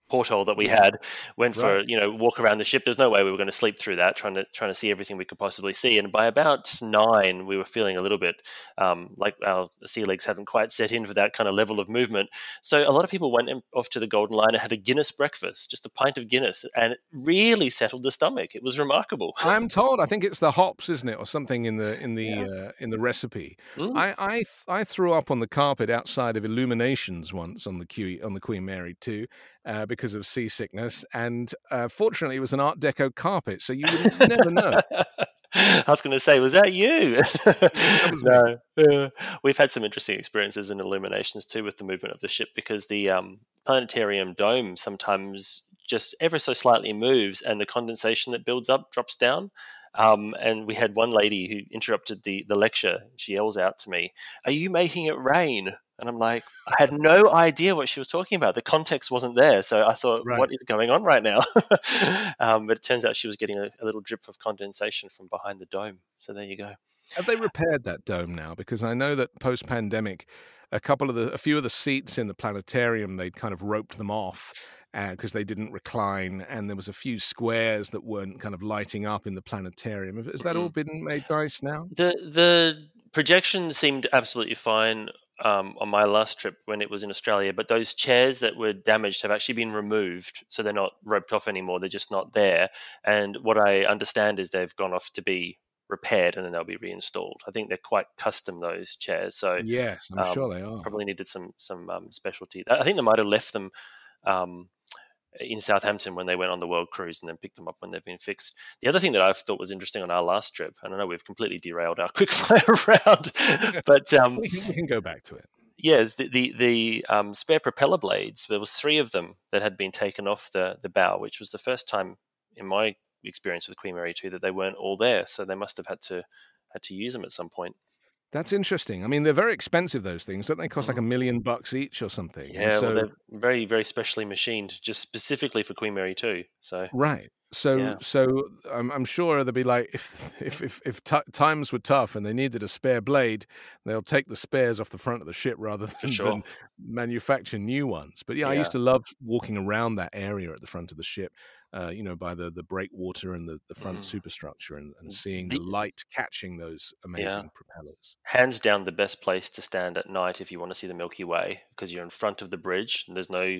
porthole that we had went for right. you know walk around the ship. There's no way we were going to sleep through that trying to trying to see everything we could possibly see. And by about nine we were feeling a little bit um, like our sea legs hadn't quite set in for that kind of level of movement. So a lot of people went off to the Golden Lion and had a guinness breakfast just a pint of guinness and it really settled the stomach. It was remarkable.
I'm told i think it's the hops isn't it or something in the in the yeah. uh, in the recipe. Mm. i i i threw up on the carpet outside of illuminations once on the q on the queen mary 2 uh, because of seasickness. And uh, fortunately, it was an Art Deco carpet, so you would never know.
I was going to say, was that you? that no, we've had some interesting experiences and illuminations too with the movement of the ship because the um, planetarium dome sometimes just ever so slightly moves, and the condensation that builds up drops down. Um, and we had one lady who interrupted the the lecture. She yells out to me, "Are you making it rain?" And I'm like, I had no idea what she was talking about. The context wasn't there. So I thought, right. what is going on right now? um, but it turns out she was getting a, a, little drip of condensation from behind the dome. So there you go.
Have they repaired that dome now? Because I know that post pandemic, a couple of the, a few of the seats in the planetarium, they'd kind of roped them off because uh, they didn't recline, and there was a few squares that weren't kind of lighting up in the planetarium. Has that mm-hmm. all been made nice now?
The the projection seemed absolutely fine um, on my last trip when it was in Australia, but those chairs that were damaged have actually been removed, so they're not roped off anymore. They're just not there. And what I understand is they've gone off to be repaired and then they'll be reinstalled. I think they're quite custom those chairs, so
yes, I'm um, sure they are.
Probably needed some some um, specialty. I think they might have left them um, in Southampton when they went on the world cruise and then picked them up when they've been fixed. The other thing that I thought was interesting on our last trip, and I know we've completely derailed our quick fire round, but um,
we, can, we, can, go back to it.
Yes, the the, the um, spare propeller blades. There was three of them that had been taken off the the bow, which was the first time in my experience with Queen Mary two that they weren't all there. So they must have had to had to use them at some point.
That's interesting. I mean, they're very expensive. Those things don't they? Cost like a mm-hmm. million bucks each or something.
Yeah, so, well, they're very, very specially machined, just specifically for Queen Mary 2. So
right. So, yeah. so I'm, I'm, sure they'll be like, if if if, if t- times were tough and they needed a spare blade, they'll take the spares off the front of the ship rather than, sure. than manufacture new ones. But yeah, yeah, I used to love walking around that area at the front of the ship uh, you know, by the the breakwater and the, the front mm. superstructure and, and seeing the light catching those amazing yeah. propellers.
Hands down, the best place to stand at night if you want to see the Milky Way because you're in front of the bridge and there's no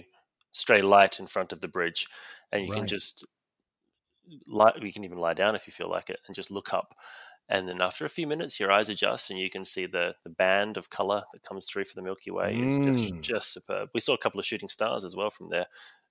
stray light in front of the bridge, and you right. can just lie. You can even lie down if you feel like it and just look up and then after a few minutes, your eyes adjust and you can see the the band of color that comes through for the Milky Way. It's just
Mm.
just superb. We saw a couple of shooting stars as well from there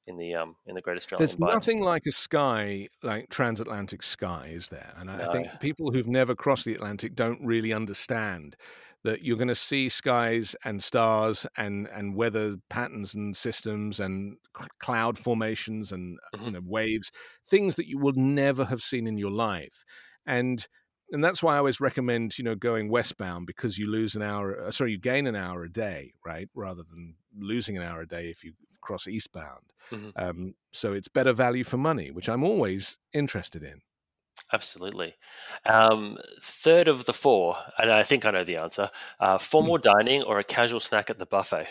in the um in the Great Australian
There's nothing like a sky like transatlantic sky, is there? And I, I think people who've never crossed the Atlantic don't really understand that you're going to see skies and stars and and weather patterns and systems and c- cloud formations and you
Mhm.
know waves, things that you would never have seen in your life, and. And that's why I always recommend, you know, going westbound because you lose an hour. uh, Sorry, you gain an hour a day, right? Rather than losing an hour a day if you cross eastbound.
Mhm.
Um, so it's better value for money, which I'm always interested in.
Absolutely. Um, third of the four, and I think I know the answer: uh, formal dining or a casual snack at the buffet.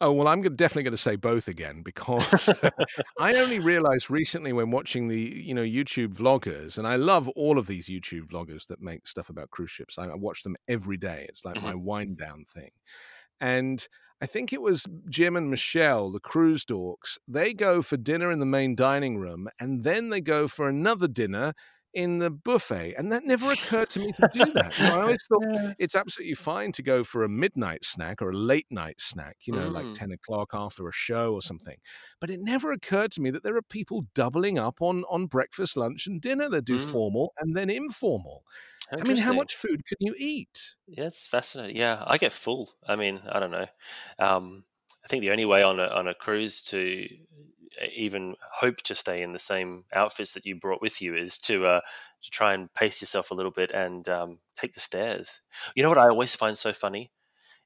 Oh well, I'm definitely going to say both again because I only realized recently when watching the you know YouTube vloggers, and I love all of these YouTube vloggers that make stuff about cruise ships. I, I watch them every day. It's like my wind down thing, and I think it was Jim and Michelle, the cruise dorks. They go for dinner in the main dining room, and then they go for another dinner in the buffet. And that never occurred to me to do that. You know, I always thought it's absolutely fine to go for a midnight snack or a late night snack, you know, like
Mm.
10 o'clock after a show or something. But it never occurred to me that there are people doubling up on, on breakfast, lunch, and dinner. They do
Mm.
formal and then informal. I mean, how much food can you eat?
Yeah, it's fascinating. Yeah, I get full. I mean, I don't know. Um, I think the only way on a on a cruise to uh, even hope to stay in the same outfits that you brought with you is to uh, to try and pace yourself a little bit and um, take the stairs. You know what I always find so funny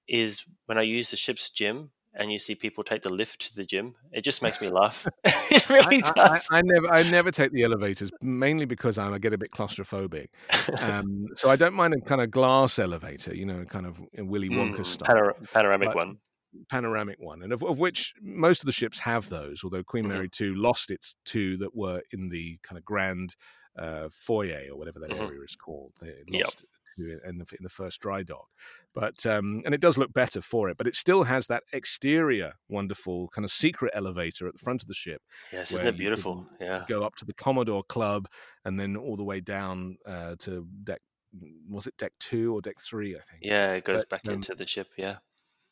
is when I use the ship's gym and you see people take the lift to the gym. It just makes me laugh. it really
I, I,
does.
I never, I never take the elevators, mainly because I'm, I get a bit claustrophobic. Um, so I don't mind a kind of glass elevator, you know, kind of Willy Wonka
Mm,
style.
panor- panoramic
But-
one.
panoramic one, and of, of which most of the ships have those. Although Queen
Mhm.
Mary two lost its two that were in the kind of grand uh, foyer or whatever that
Mhm.
area is called. They lost Yep. In the in the first dry dock, but um, and it does look better for it. But it still has that exterior wonderful kind of secret elevator at the front of the ship.
Yes, isn't it beautiful? Yeah.
Go up to the Commodore Club and then all the way down uh, to deck. Was it deck two or deck three? I think.
Yeah, it goes
But,
back
um,
into the ship. Yeah.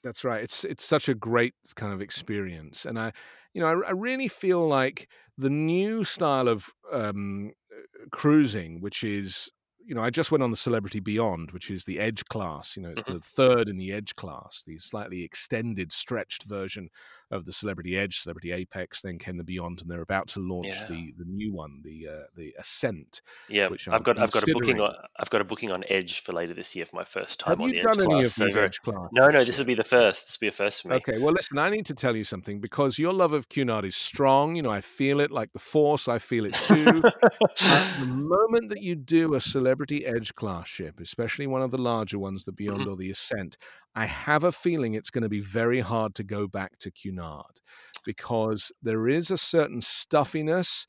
That's right. It's it's such a great kind of experience, and I, you know, I, I really feel like the new style of um, uh, cruising, which is, you know, I just went on the Celebrity Beyond, which is the Edge class. You know, it's
Mhm.
the third in the Edge class, the slightly extended, stretched version of the Celebrity Edge, Celebrity Apex. Then came the Beyond, and they're about to launch
Yeah.
the the new one, the uh, the Ascent.
Yeah,
which
I've got I've got a booking on I've got a booking on Edge for later this year for my first time
Have
on
you
the
done
Edge
any
class.
of these
very-
Edge classes?
No, no, this will be the first. This will be a first for me.
Okay, well, listen, I need to tell you something because your love of Cunard is strong. You know, I feel it like the force. I feel it too. At the moment that you do a celebrity edge class ship, especially one of the larger ones, the Beyond
Mhm.
or the Ascent, I have a feeling it's going to be very hard to go back to Cunard because there is a certain stuffiness.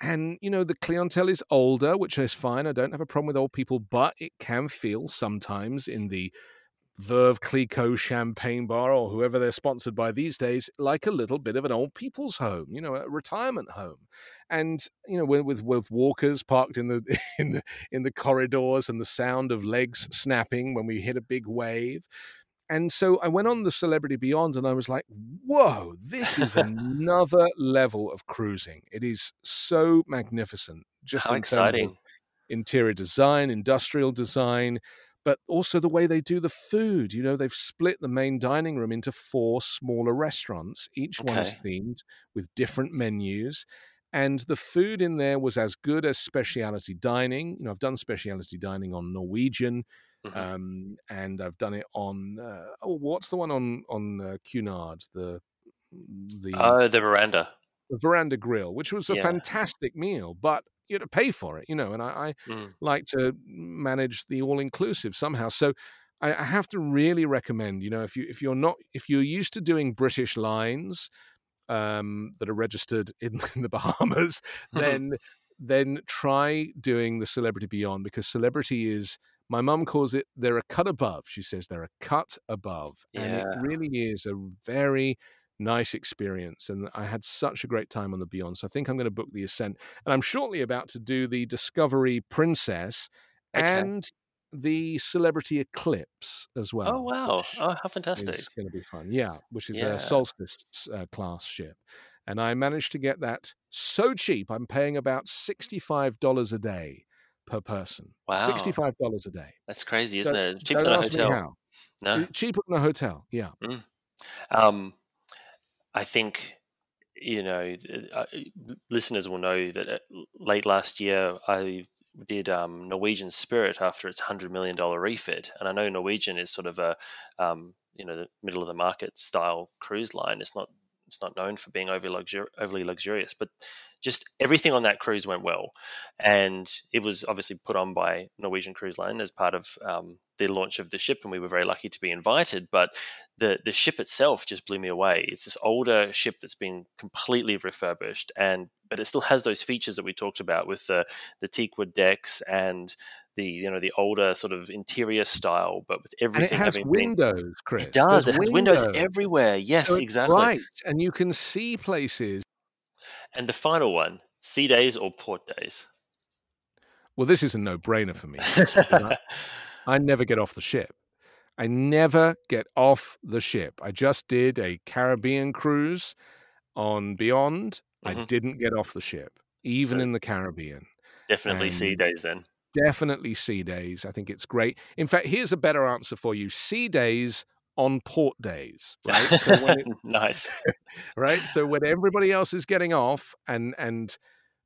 And, you know, the clientele is older, which is fine. I don't have a problem with old people, but it can feel sometimes in the Veuve Clicquot Champagne Bar or whoever they're sponsored by these days, like a little bit of an old people's home, you know, a retirement home. And you know, with with, walkers parked in the in the in the corridors and the sound of legs snapping when we hit a big wave. And so I went on the Celebrity Beyond and I was like, whoa, this is another level of cruising. It is so magnificent. Just
How
in terms of
exciting!
interior design, industrial design, but also the way they do the food. You know, they've split the main dining room into four smaller restaurants. Each one is themed with different menus. And the food in there was as good as speciality dining. You know, I've done speciality dining on Norwegian,
Mhm.
um, and I've done it on uh, oh, what's the one on on uh, Cunard, the the
Oh, the veranda.
the veranda grill, which was a
Yeah.
fantastic meal, but you to pay for it, you know. And I, I
Mm.
like to manage the all inclusive somehow. So I, I have to really recommend, you know, if you if you're not if you're used to doing British lines um, that are registered in, in the Bahamas, then then try doing the Celebrity Beyond because Celebrity is. My mum calls it they're a cut above. She says they're a cut above. And it really is a very nice experience. And I had such a great time on the Beyond. So I think I'm going to book the Ascent. And I'm shortly about to do the Discovery Princess and the Celebrity Eclipse as well.
Oh wow! Oh, how fantastic!
It's going to be fun. Yeah, which is
Yeah.
a Solstice uh, class ship, and I managed to get that so cheap. I'm paying about sixty-five dollars a day per person.
Wow.
sixty-five dollars a day.
That's crazy, isn't it? Cheaper than a hotel. No.
Cheaper than a hotel. Yeah.
Um, I think you know uh, listeners will know that uh, late last year I did um, Norwegian Spirit after its hundred million dollar refit, and I know Norwegian is sort of a um, you know the middle of the market style cruise line. It's not it's not known for being overly luxur- overly luxurious, but just everything on that cruise went well, and it was obviously put on by Norwegian Cruise Line as part of um, the launch of the ship, and we were very lucky to be invited. But the the ship itself just blew me away. It's this older ship that's been completely refurbished, and but it still has those features that we talked about with the the teakwood decks and the you know the older sort of interior style, but with everything.
And it has
having been
windows, Chris.
it does.
There's
It has windows
windows.
everywhere. Yes,
So
exactly.
Right, and you can see places.
And the final one: sea days or port days.
Well, this is a no-brainer for me. I, I never get off the ship. I never get off the ship. I just did a Caribbean cruise on Beyond. I
Mhm.
didn't get off the ship, even
So-
in the Caribbean.
Definitely sea days then.
Definitely sea days. I think it's great. In fact, here's a better answer for you: sea days on port days. Right. So when it,
nice.
right. So when everybody else is getting off and and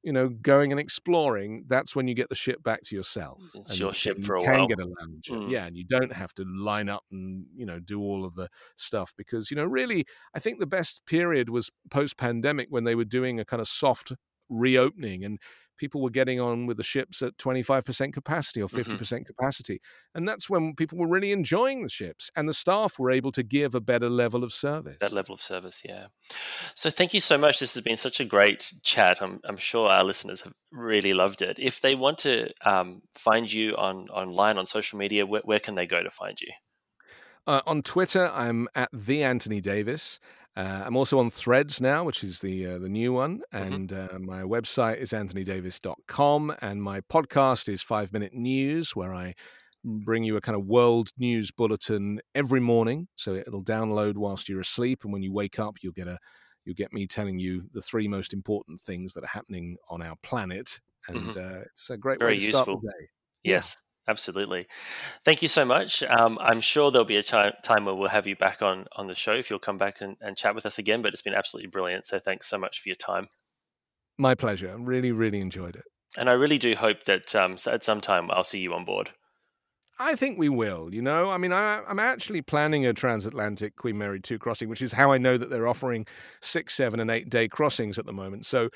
you know going and exploring, that's when you get the ship back to yourself.
It's
and
your ship for a
you can
while.
get a lounge.
Mm.
Yeah, and you don't have to line up and you know do all of the stuff because you know really, I think the best period was post pandemic when they were doing a kind of soft reopening and people were getting on with the ships at 25% capacity or
Mm-hmm.
50% capacity and that's when people were really enjoying the ships and the staff were able to give a better level of service
That level of service, yeah. So thank you so much. This has been such a great chat. I'm, I'm sure our listeners have really loved it. If they want to um, find you on online on social media, where, where can they go to find you?
Uh, on Twitter, I'm at the Anthony Davis. Uh, I'm also on Threads now, which is the uh, the new one, and uh, my website is anthonydavis.com, and my podcast is Five Minute News, where I bring you a kind of world news bulletin every morning. So it'll download whilst you're asleep, and when you wake up, you'll get a you'll get me telling you the three most important things that are happening on our planet, and uh, it's a great
Very
way to start the day.
Yes, absolutely. Thank you so much. Um, I'm sure there'll be a chi- time where we'll have you back on, on the show if you'll come back and, and chat with us again. But it's been absolutely brilliant. So thanks so much for your time.
My pleasure. I really, really enjoyed it.
And I really do hope that um, at some time I'll see you on board.
I think we will. You know, I mean, I, I'm actually planning a transatlantic Queen Mary 2 crossing, which is how I know that they're offering six, seven, and eight day crossings at the moment. So,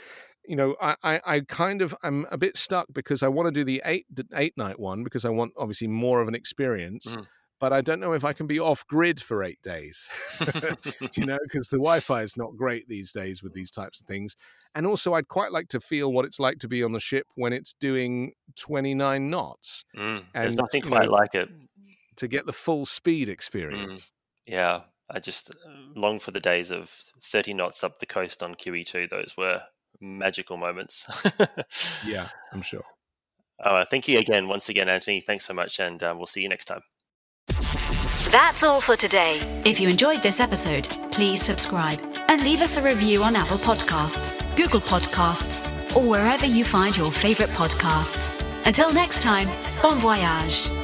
you know, I, I, I kind of I'm a bit stuck because I want to do the eight eight night one because I want obviously more of an experience.
Mm.
But I don't know if I can be off grid for eight days, you know, because the Wi Fi is not great these days with these types of things. And also, I'd quite like to feel what it's like to be on the ship when it's doing 29 knots
Mm, there's
And,
nothing
you
quite
know,
like it.
to get the full speed experience.
Yeah, I just uh, long for the days of 30 knots up the coast on QE2. Those were magical moments.
Yeah, I'm sure.
Uh, thank you again, once again, Anthony. Thanks so much, and um, we'll see you next time.
That's all for today. If you enjoyed this episode, please subscribe and leave us a review on Apple Podcasts, Google Podcasts, or wherever you find your favorite podcasts. Until next time, bon voyage.